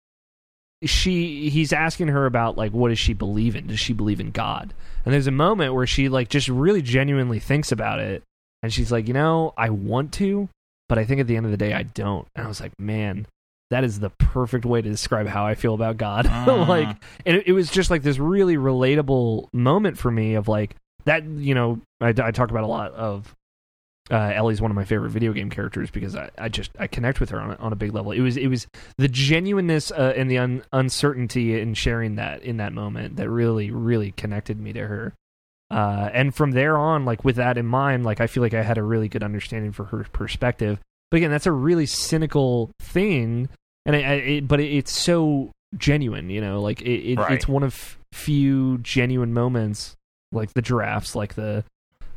she, he's asking her about like, what does she believe in? Does she believe in God? And there's a moment where she like just really genuinely thinks about it, and she's like, you know, I want to, but I think at the end of the day, I don't. And I was like, man. That is the perfect way to describe how I feel about God. Mhm. like, and it, it was just like this really relatable moment for me of like that you know I, I talk about a lot of uh, Ellie's one of my favorite video game characters because I, I just I connect with her on a, on a big level. It was it was the genuineness uh, and the un- uncertainty in sharing that in that moment that really really connected me to her. Uh, and from there on, like with that in mind, like I feel like I had a really good understanding for her perspective. But again, that's a really cynical thing, and I, I, it, but it, it's so genuine, you know. Like it, Right. it's one of few genuine moments, like the giraffes, like the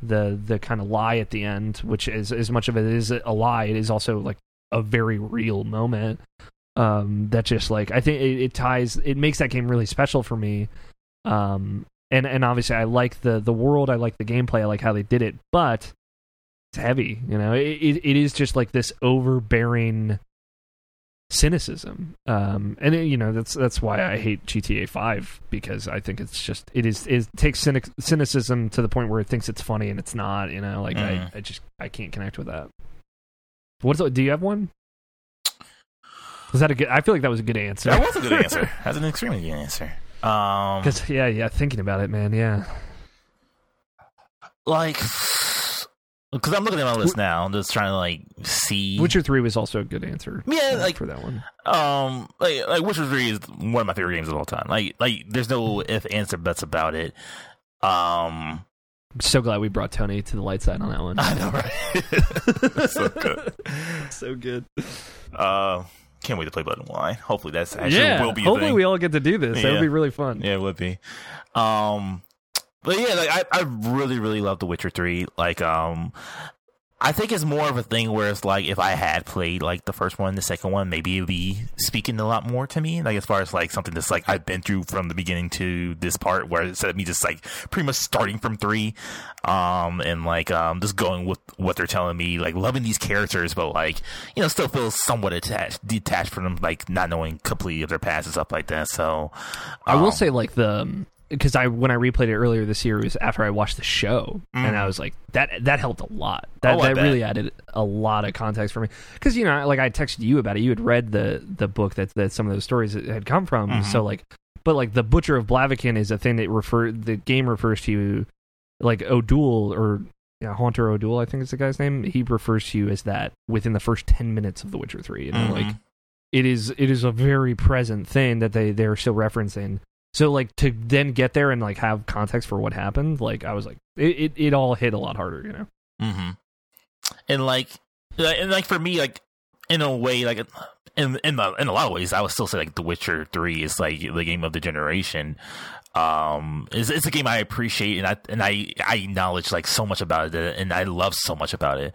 the the kind of lie at the end, which is as much of it is a lie, it is also like a very real moment. Um, that just like I think it, it ties, it makes that game really special for me. Um, and and obviously I like the the world, I like the gameplay, I like how they did it, but it's heavy, you know. It it, it is just like this overbearing cynicism um and it, you know that's that's why i hate gta 5 because i think it's just it is it takes cynic, cynicism to the point where it thinks it's funny and it's not you know like I, Mhm. I just i can't connect with that what's do you have one was that a good i feel like that was a good answer That was a good answer. That's an extremely good answer. Um, because yeah yeah thinking about it man yeah like, because I'm looking at my list now, I'm just trying to like see. witcher 3 was also a good answer Yeah, uh, like- for that one um, like, like Witcher Three is one of my favorite games of all time. Like, like there's no if ands or buts about it. Um, i'm so glad we brought tony to the light side on that one I know, right? so good. so good Uh, can't wait to play Blood and Wine. Hopefully, that's actually yeah will be. hopefully thing. we all get to do this that would be really fun Yeah, it would be. Um, but yeah, like I, I really, really love The Witcher Three. Like, um, I think it's more of a thing where it's like if I had played like the first one, the second one, maybe it'd be speaking a lot more to me. Like as far as like something that's like I've been through from the beginning to this part, where instead of me just like pretty much starting from three, um, and like um, just going with what they're telling me, like loving these characters, but like you know, still feel somewhat attached, detached from them, like not knowing completely of their past and stuff like that. So, I will um, say like the because I when I replayed it earlier this year it was after I watched the show and I was like that that helped a lot. That Mm. Oh, that bet. really added a lot of context for me because you know like I texted you about it. You had read the the book that that some of those stories had come from. Mhm. So like, but like the Butcher of Blaviken is a thing that refer the game refers to like O'Doul or. Yeah, Haunter O'Doul, I think is the guy's name. He refers to you as that within the first ten minutes of The Witcher Three. You know, Mhm. like it is it is a very present thing that they they're still referencing so like to then get there and like have context for what happened like i was like it, it, it all hit a lot harder you know Mm-hmm. And like, and like for me, like in a way, like in in the, in a lot of ways, I would still say like The Witcher Three is like the game of the generation. Um, it's, it's a game I appreciate and I and I I acknowledge like so much about it and I love so much about it.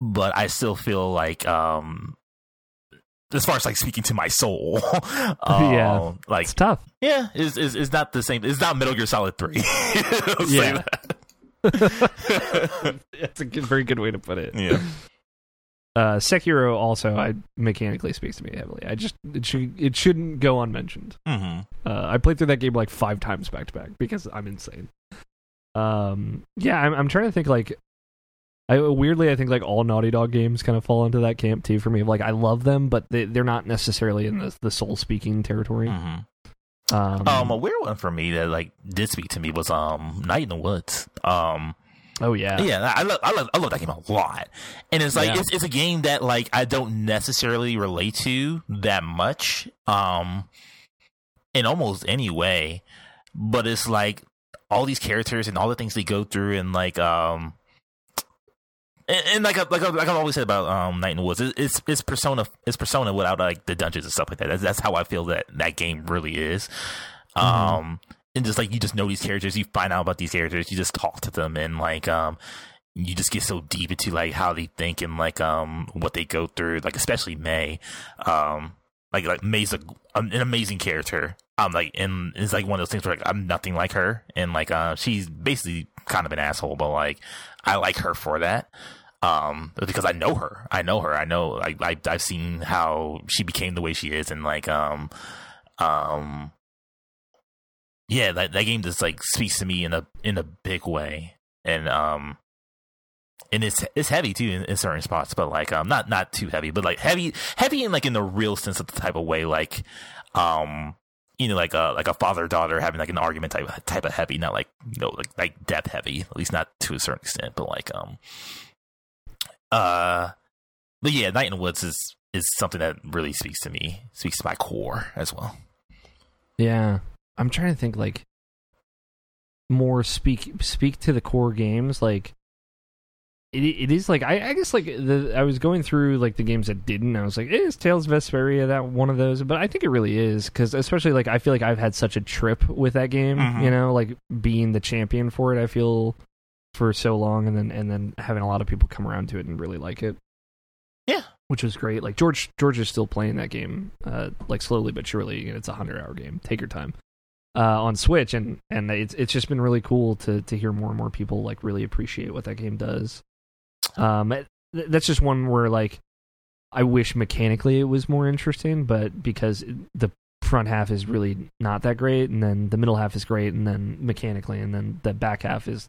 But I still feel like um. As far as like speaking to my soul, um, Yeah. like it's tough yeah, is is is not the same. It's not Metal Gear Solid Three. Yeah. that's a good, very good way to put it yeah. uh sekiro also i mechanically speaks to me heavily i just it should it shouldn't go unmentioned Mm-hmm. uh i played through that game like five times back to back because i'm insane um yeah i'm, I'm trying to think like I weirdly I think like all Naughty Dog games kind of fall into that camp too for me. Like I love them, but they they're not necessarily in the the soul speaking territory. Mhm. Um, Um, a weird one for me that like did speak to me was um Night in the Woods. Um, oh yeah, yeah, I love I love I love that game a lot, and it's like Yeah. it's it's a game that like I don't necessarily relate to that much. Um, in almost any way, but it's like all these characters and all the things they go through, and like um. And, and like like like I've always said about um, Night in the Woods, it- it's it's persona it's persona without like the dungeons and stuff like that. That's, that's how I feel that that game really is. Um, and just like you just know these characters, you find out about these characters, you just talk to them, and like um, you just get so deep into like how they think and like um what they go through. Like especially May, um, like like May's a, an amazing character. Um, like and it's like one of those things where like I'm nothing like her, and like uh, she's basically kind of an asshole, but like I like her for that. Um, because I know her, I know her, I know, like I, I've seen how she became the way she is, and like um, um, yeah, that that game just like speaks to me in a in a big way, and um, and it's it's heavy too in, in certain spots, but like um, not not too heavy, but like heavy heavy in like in the real sense of the type of way, like um, you know, like a like a father daughter having like an argument type type of heavy, not like you know like like death heavy, at least not to a certain extent, but like um, uh, but yeah, Night in the Woods is is something that really speaks to me, speaks to my core as well. Yeah, I'm trying to think like more speak speak to the core games. Like it it is like I, I guess like the I was going through like the games that didn't. I was like, is Tales of Vesperia that one of those? But I think it really is because especially like I feel like I've had such a trip with that game. Mhm. You know, like being the champion for it. I feel for so long, and then and then having a lot of people come around to it and really like it. Yeah. Which was great. Like George George is still playing that game, uh, like slowly but surely. And it's a hundred hour game. Take your time. Uh, on Switch, and and it's it's just been really cool to to hear more and more people like really appreciate what that game does. Um, that's just one where like I wish mechanically it was more interesting, but because the front half is really not that great, and then the middle half is great, and then mechanically, and then the back half is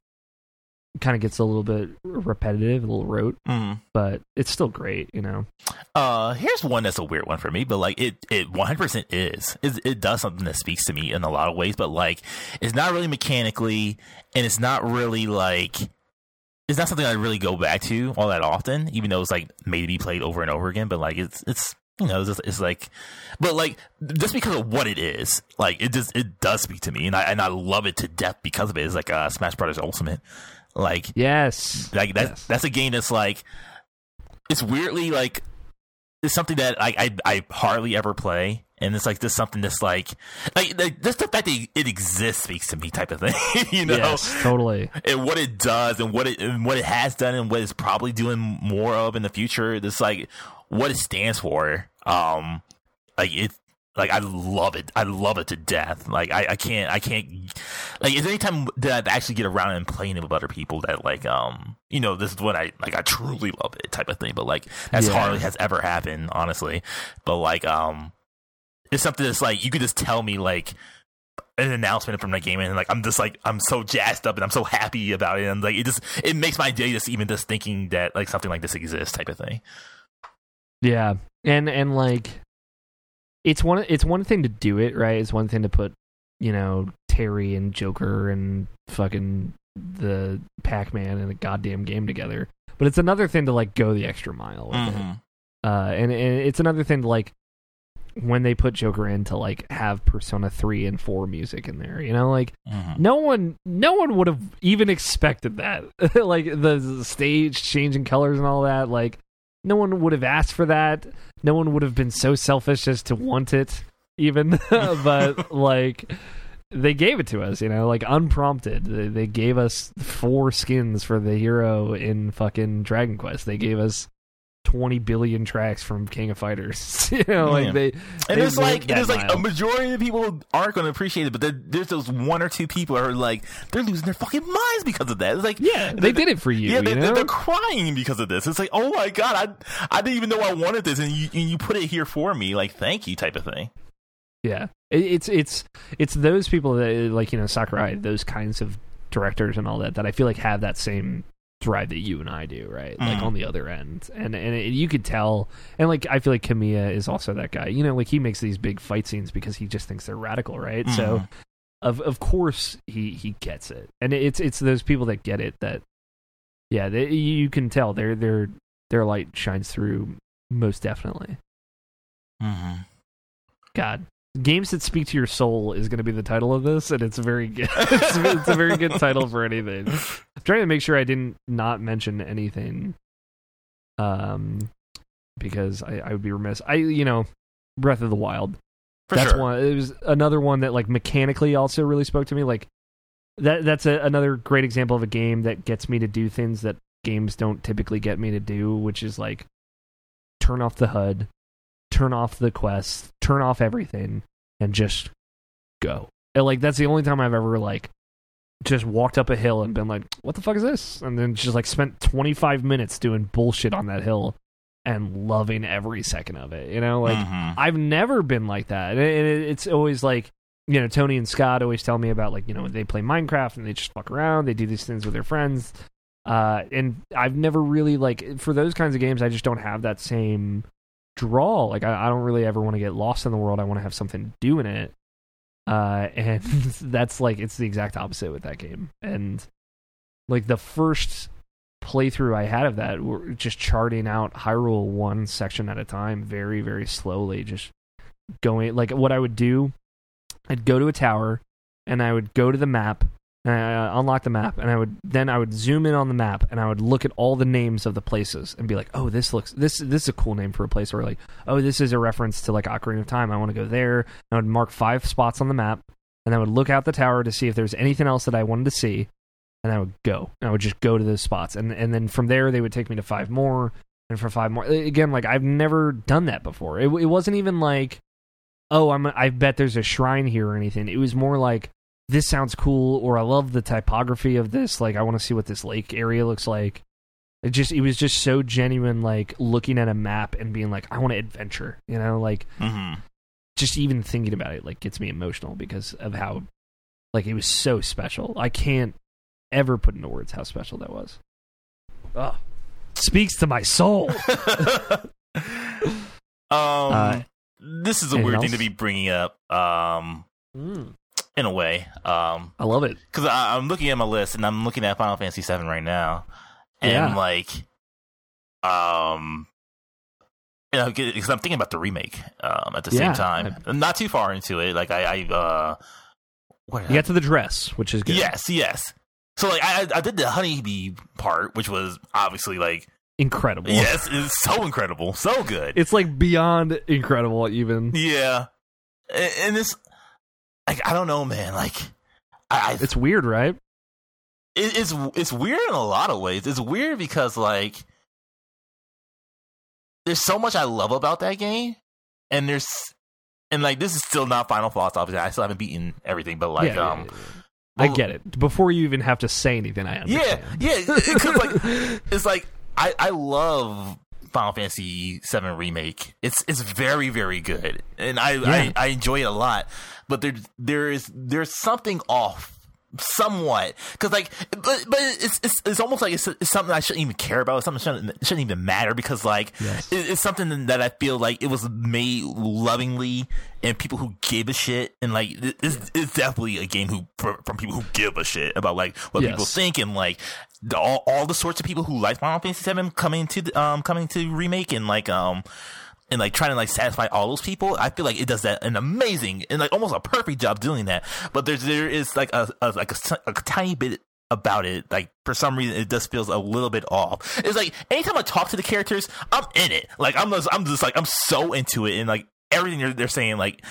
kind of gets a little bit repetitive, a little rote, Mm. but it's still great, you know. Uh, here's one that's a weird one for me, but like it, it 100% is. It, it does something that speaks to me in a lot of ways, but like it's not really mechanically, and it's not really like it's not something I really go back to all that often, even though it's like made to be played over and over again. But like it's it's you know it's, just, it's like, but like just because of what it is, like it just it does speak to me, and I and I love it to death because of it. It's like uh, Smash Brothers Ultimate, like Yes, like that's Yes. that's a game that's like it's weirdly like it's something that I I, I hardly ever play, and it's like just something that's like like, like just the fact that it exists speaks to me type of thing, you know. yes, totally. And what it does, and what it and what it has done, and what it's probably doing more of in the future. It's like what it stands for. Um, like it, like I love it. I love it to death. Like I, I can't, I can't. Like is there any time that I actually get around and playing it with other people that like, um, you know, this is when I like I truly love it type of thing. But like that's Yeah. hardly has ever happened, honestly. But like, um, it's something that's like you could just tell me like an announcement from that game and like I'm just like I'm so jazzed up and I'm so happy about it and like it just it makes my day just even just thinking that like something like this exists type of thing. Yeah, and and like, it's one it's one thing to do it right. It's one thing to put you know Terry and Joker and fucking the Pac Man and a goddamn game together. But it's another thing to like go the extra mile. With it. Uh, and, and it's another thing to like when they put Joker in to like have Persona three and four music in there. You know, like Mhm. no one no one would have even expected that like the, the stage changing colors and all that like no one would have asked for that. No one would have been so selfish as to want it even. But like they gave it to us you know like unprompted. They, they gave us four skins for the hero in fucking dragon quest. They gave us 20 billion tracks from king of fighters you know like Yeah. they And they it's like it is like mile. a majority of people aren't going to appreciate it, but there's those one or two people who are like they're losing their fucking minds because of that. It's like yeah they did it for you Yeah, they, they're crying because of this. It's like, oh my god, I I didn't even know I wanted this, and you and you put it here for me, like thank you, type of thing. Yeah, it, it's it's it's those people that like you know Sakurai, those kinds of directors and all that that I feel like have that same thrive that you and I do, right? Like Mhm. on the other end, and and it, you could tell, and like I feel like Kamiya is also that guy. You know, like he makes these big fight scenes because he just thinks they're radical, right? So Mhm. of of course he he gets it, and it's it's those people that get it that, yeah, they, you can tell their their their light shines through most definitely. Mm-hmm. God, games that speak to your soul is going to be the title of this, and it's very good. it's, it's a very good title for anything. I'm trying to make sure I didn't not mention anything, um, because I, I would be remiss. I you know, Breath of the Wild. For that's sure. one. It was another one that like mechanically also really spoke to me. Like that. That's a, another great example of a game that gets me to do things that games don't typically get me to do, which is like turn off the HUD, turn off the quest, turn off everything, and just go. And like that's the only time I've ever like just walked up a hill and been like, "What the fuck is this?" And then just like spent 25 minutes doing bullshit on that hill and loving every second of it. You know, like Mhm. I've never been like that. And it, it- it's always like, you know, Tony and Scott always tell me about like, you know, they play Minecraft and they just fuck around. They do these things with their friends. Uh, and I've never really like for those kinds of games. I just don't have that same draw. Like I, I don't really ever want to get lost in the world. I want to have something to do in it. Uh, and that's like it's the exact opposite with that game. And like the first playthrough I had of that were just charting out Hyrule one section at a time, very very slowly, just going like what I would do. I'd go to a tower, and I would go to the map, and I uh, unlock the map, and I would then I would zoom in on the map, and I would look at all the names of the places, and be like, oh, this looks this this is a cool name for a place, or like, oh, this is a reference to like Ocarina of Time. I want to go there. And I would mark five spots on the map, and I would look out the tower to see if there's anything else that I wanted to see, and I would go. And I would just go to those spots, and and then from there they would take me to five more, and for five more. Again, like I've never done that before. It it wasn't even like, oh, I'm I bet there's a shrine here or anything. It was more like this sounds cool, or I love the typography of this. Like I want to see what this lake area looks like. It just it was just so genuine, like looking at a map and being like, I want to adventure. You know, like Mhm. just even thinking about it like gets me emotional because of how like it was so special. I can't ever put into words how special that was. Ugh. Speaks to my soul. um, Uh, this is a weird thing to be bringing up. Um, in a way. Um, I love it. because I'm looking at my list and I'm looking at Final Fantasy VII right now, and Yeah. like, um, you know, because I'm thinking about the remake. Um, at the Yeah. same time, I'm not too far into it. Like I, I uh, what You got to the dress, which is good. yes, yes. So like I, I did the honeybee part, which was obviously like Incredible. yes, it's so incredible, so good. It's like beyond incredible even. Yeah, and, and this, like, I don't know, man. Like, I, I It's weird, right? it, it's it's weird in a lot of ways. It's weird because like there's so much I love about that game, and there's and like this is still not final thoughts. Obviously, I still haven't beaten everything, but like Yeah, um, yeah, yeah. I get it. Before you even have to say anything, I yeah, understand. yeah, because like it's like I I love Final Fantasy VII remake. It's it's very very good, and I, Yeah. I I enjoy it a lot. But there there is there's something off somewhat because like but but it's, it's it's almost like it's, it's something I shouldn't even care about. It's something that shouldn't, shouldn't even matter because like Yes. it, it's something that I feel like it was made lovingly and people who give a shit and like it- it's, it's definitely a game who from people who give a shit about like what Yes. people think and like the, all, all the sorts of people who like Final Fantasy VII coming to the, um coming to remake and like um and like trying to like satisfy all those people. I feel like it does that an amazing and like almost a perfect job doing that. But there's there is like a, a like a, a tiny bit about it. Like for some reason, it just feels a little bit off. It's like anytime I talk to the characters, I'm in it. Like I'm just, I'm just like I'm so into it and like everything they're, they're saying like.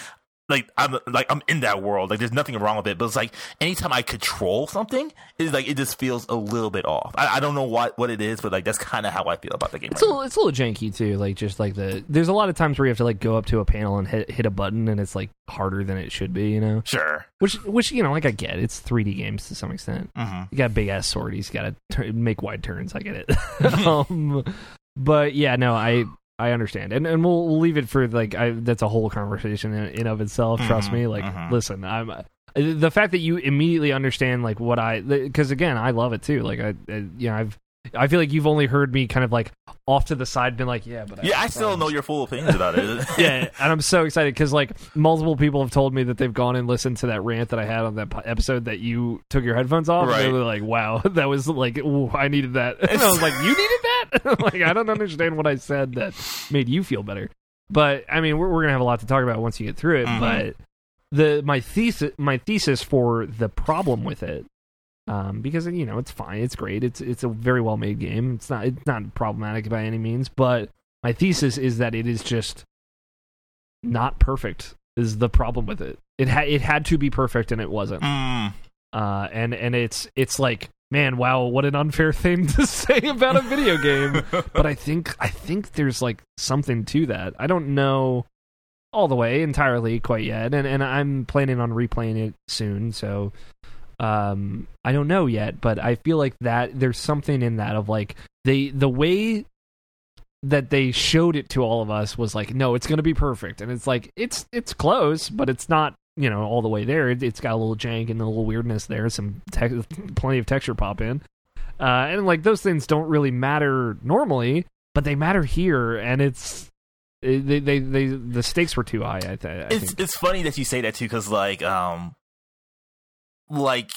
Like I'm like I'm in that world. Like there's nothing wrong with it, but it's like anytime I control something, it's like it just feels a little bit off. I, I don't know what what it is, but like that's kind of how I feel about the game. It's right a little, it's a little janky too. Like just like the there's a lot of times where you have to like go up to a panel and hit hit a button and it's like harder than it should be. You know, Sure. which which you know like I get it's 3D games to some extent. hmm You got big ass swordies. You got to tur make wide turns. I get it. um, but yeah, no, I I understand, and and we'll, we'll leave it for like I, that's a whole conversation in, in of itself. Trust Mhm, me. Like, mhm. listen, I'm uh, the fact that you immediately understand like what I because again I love it too. Like I, I you know I've I feel like you've only heard me kind of like off to the side, been like, yeah, but I Yeah, I still know your full opinions about it. yeah, and I'm so excited because like multiple people have told me that they've gone and listened to that rant that I had on that po- episode that you took your headphones off. Right. And they were like, "Wow, that was like, ooh, I needed that." And I was like, "You needed that?" like, I don't understand what I said that made you feel better. But I mean, we're, we're gonna have a lot to talk about once you get through it. Mhm. But the my thesis my thesis for the problem with it um, because you know it's fine, it's great, it's it's a very well made game. It's not it's not problematic by any means, but my thesis is that it is just not perfect. Is the problem with it? It had it had to be perfect and it wasn't. Mm. Uh, and and it's it's like man, wow, what an unfair thing to say about a video game. but I think I think there's like something to that. I don't know all the way entirely quite yet, and and I'm planning on replaying it soon. So um, I don't know yet, but I feel like that there's something in that of like they the way that they showed it to all of us was like, no, it's gonna be perfect, and it's like it's it's close, but it's not you know all the way there. It, it's got a little jank and a little weirdness there, some te- plenty of texture pop in, uh, and like those things don't really matter normally, but they matter here, and it's they they they, they the stakes were too high. I, th- I it's think. it's funny that you say that too, because like um, like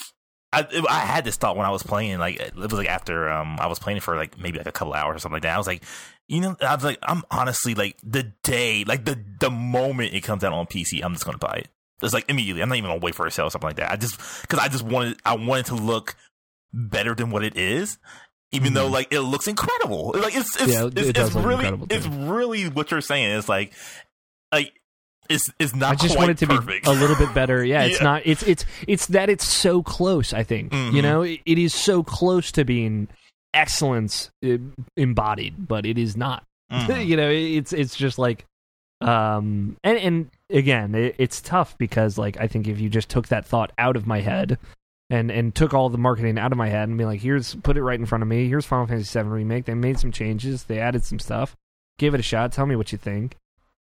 I I had this thought when I was playing. Like it was like after um I was playing for like maybe like a couple hours or something like that. I was like, you know, I was like, I'm honestly like the day, like the the moment it comes out on PC, I'm just gonna buy it. It's like immediately. I'm not even gonna wait for a sale or something like that. I just because I just wanted I wanted to look better than what it is. Even though Mhm. like it looks incredible, like it's it's Yeah, it it's, really it's really what you're saying. It's like like it's it's not I just want it to perfect. be a little bit better. Yeah, it's not. It's it's it's that it's so close. I think you Mhm. know it, it is so close to being excellence uh, embodied, but it is not. Mhm. you know, it's it's just like, um, and and again, it, it's tough because like I think if you just took that thought out of my head. And and took all the marketing out of my head and be like, here's put it right in front of me. Here's Final Fantasy VII remake. They made some changes. They added some stuff. Give it a shot. Tell me what you think.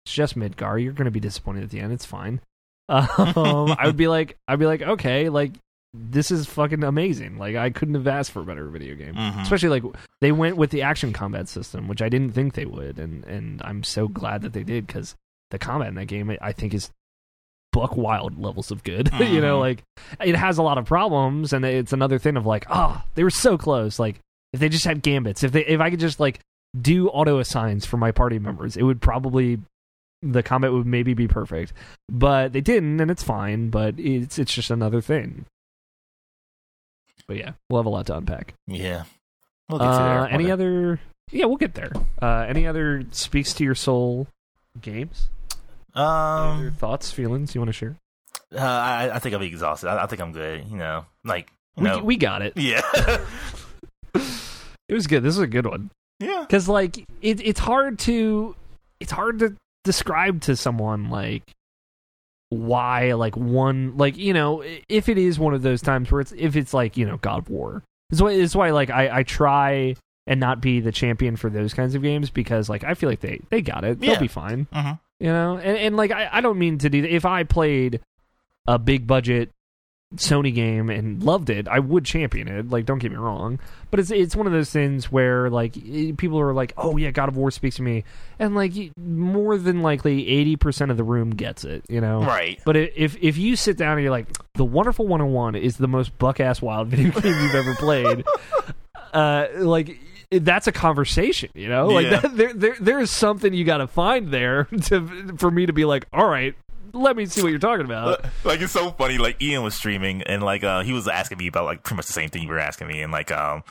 It's just Midgar. You're going to be disappointed at the end. It's fine. Um, I would be like, I'd be like, okay, like this is fucking amazing. Like I couldn't have asked for a better video game. Mhm. Especially like they went with the action combat system, which I didn't think they would, and and I'm so glad that they did because the combat in that game I think is buck wild levels of good. you know, Mhm. like it has a lot of problems, and it's another thing of like, oh, they were so close. Like if they just had gambits, if they if I could just like do auto assigns for my party members, it would probably the combat would maybe be perfect. But they didn't, and it's fine. But it's it's just another thing. But yeah, we'll have a lot to unpack. Yeah. We'll get to Uh, there. any other? Yeah, we'll get there. Uh, any other speaks to your soul games? Um, thoughts, feelings you want to share? uh, I, I think I'll be exhausted. I, I think I'm good. You know, like you We, know, we got it. yeah, It was good. This is a good one yeah. because like it, it's hard to it's hard to describe to someone like why like one like you know if it is one of those times where it's if it's like you know God of War. It's why it's why like I I try and not be the champion for those kinds of games because like I feel like they they got it. They'll be fine. Mhm. You know? And, and like I, I don't mean to do that. If i played a big budget sony game and loved it i would champion it. Like don't get me wrong. But it's it's one of those things where like people are like oh yeah god of war speaks to me. And like more than likely 80% of the room gets it you know? Right. but if if you sit down and you're like, the Wonderful 101 is the most buck ass wild video game you've ever played, uh, like that's a conversation, you know. Like Yeah. that, there there there is something you got to find there to for me to be like, all right, let me see what you're talking about. like it's so funny. Like Ian was streaming, and like uh, he was asking me about like pretty much the same thing you were asking me, and like um,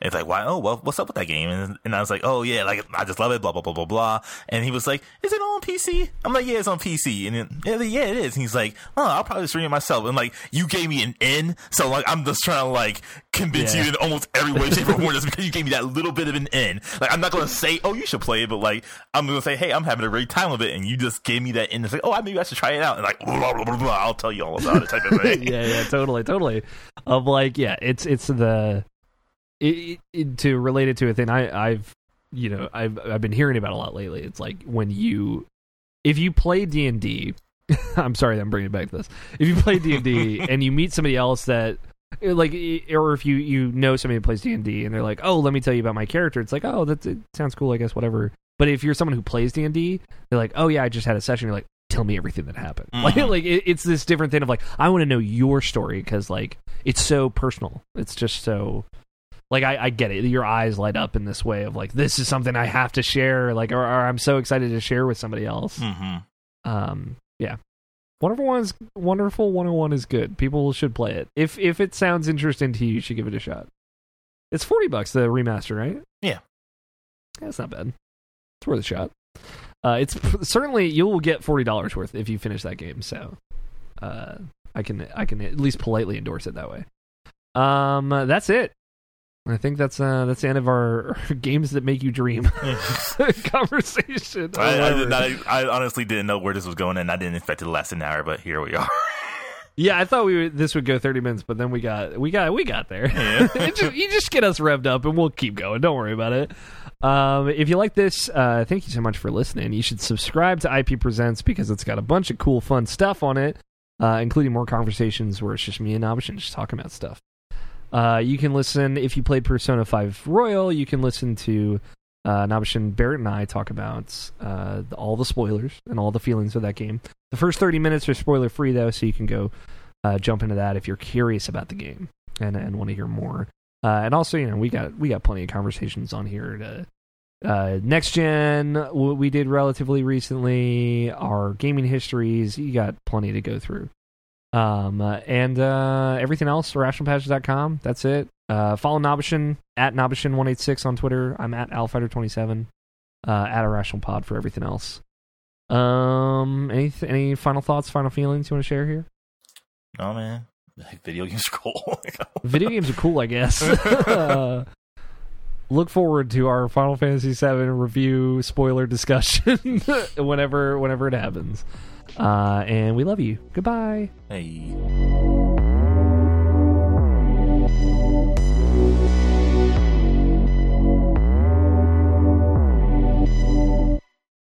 it's like why? Oh, well, what's up with that game? And and I was like, oh yeah, like I just love it. Blah blah blah blah blah. And he was like, is it on PC? I'm like, yeah, it's on PC. And then, yeah, yeah, it is. And he's like, oh, I'll probably stream it myself. And like, you gave me an N, so like I'm just trying to like convince Yeah. you in almost every way, shape, or form, just because you gave me that little bit of an N. Like I'm not gonna say, oh, you should play it, but like I'm gonna say, hey, I'm having a great time with it, and you just gave me that N. It's like, oh, I maybe I should try it out, and like, blah blah blah blah. I'll tell you all about it, type of thing. yeah, yeah, totally, totally. Of like, yeah, it's it's the it, it, to relate it to a thing I I've you know I've I've been hearing about a lot lately. It's like when you if you play D and D, I'm sorry, that I'm bringing it back to this. If you play D and D and you meet somebody else that like or if you you know somebody who plays D&D and they're like, "Oh, let me tell you about my character." It's like, "Oh, that it sounds cool, I guess, whatever." But if you're someone who plays D&D, they're like, "Oh yeah, I just had a session." You're like, "Tell me everything that happened." Like Mhm. like it, it's this different thing of like, I want to know your story cuz like it's so personal. It's just so like I, I get it. Your eyes light up in this way of like this is something I have to share, like or, or I'm so excited to share with somebody else. hmm Um, yeah. Wonderful One is Wonderful 101 is good. People should play it. If if it sounds interesting to you, you should give it a shot. It's 40 bucks the remaster, right? Yeah. That's not bad. It's worth a shot. Uh, it's certainly you will get $40 worth if you finish that game, so uh, I can I can at least politely endorse it that way. Um, that's it. I think that's uh that's the end of our games that make you dream conversation. I, I, not, I honestly didn't know where this was going, and I didn't expect it to last an hour, but here we are. Yeah, I thought we would, this would go thirty minutes, but then we got we got we got there. Yeah. It ju- you just get us revved up, and we'll keep going. Don't worry about it. Um, if you like this, uh, thank you so much for listening. You should subscribe to IP Presents because it's got a bunch of cool, fun stuff on it, uh, including more conversations where it's just me and Abishin just talking about stuff. Uh, you can listen if you played Persona Five Royal. You can listen to uh, Nabishin, Barrett, and I talk about uh, all the spoilers and all the feelings of that game. The first 30 minutes are spoiler free, though, so you can go uh, jump into that if you're curious about the game and, and want to hear more. Uh, and also, you know, we got we got plenty of conversations on here. To, uh, next gen, what we did relatively recently, our gaming histories. You got plenty to go through. Um, uh, and uh, everything else, rationalpatches.com. That's it. Uh, follow Nobishin at Nobishin186 on Twitter. I'm at Alfighter27. Uh, at Irrational Pod for everything else. Um, any any final thoughts, final feelings you want to share here? oh man, like, video games are cool. Video games are cool, I guess. Uh, look forward to our Final Fantasy VII review spoiler discussion whenever whenever it happens. Uh, and we love you. Goodbye. Hey.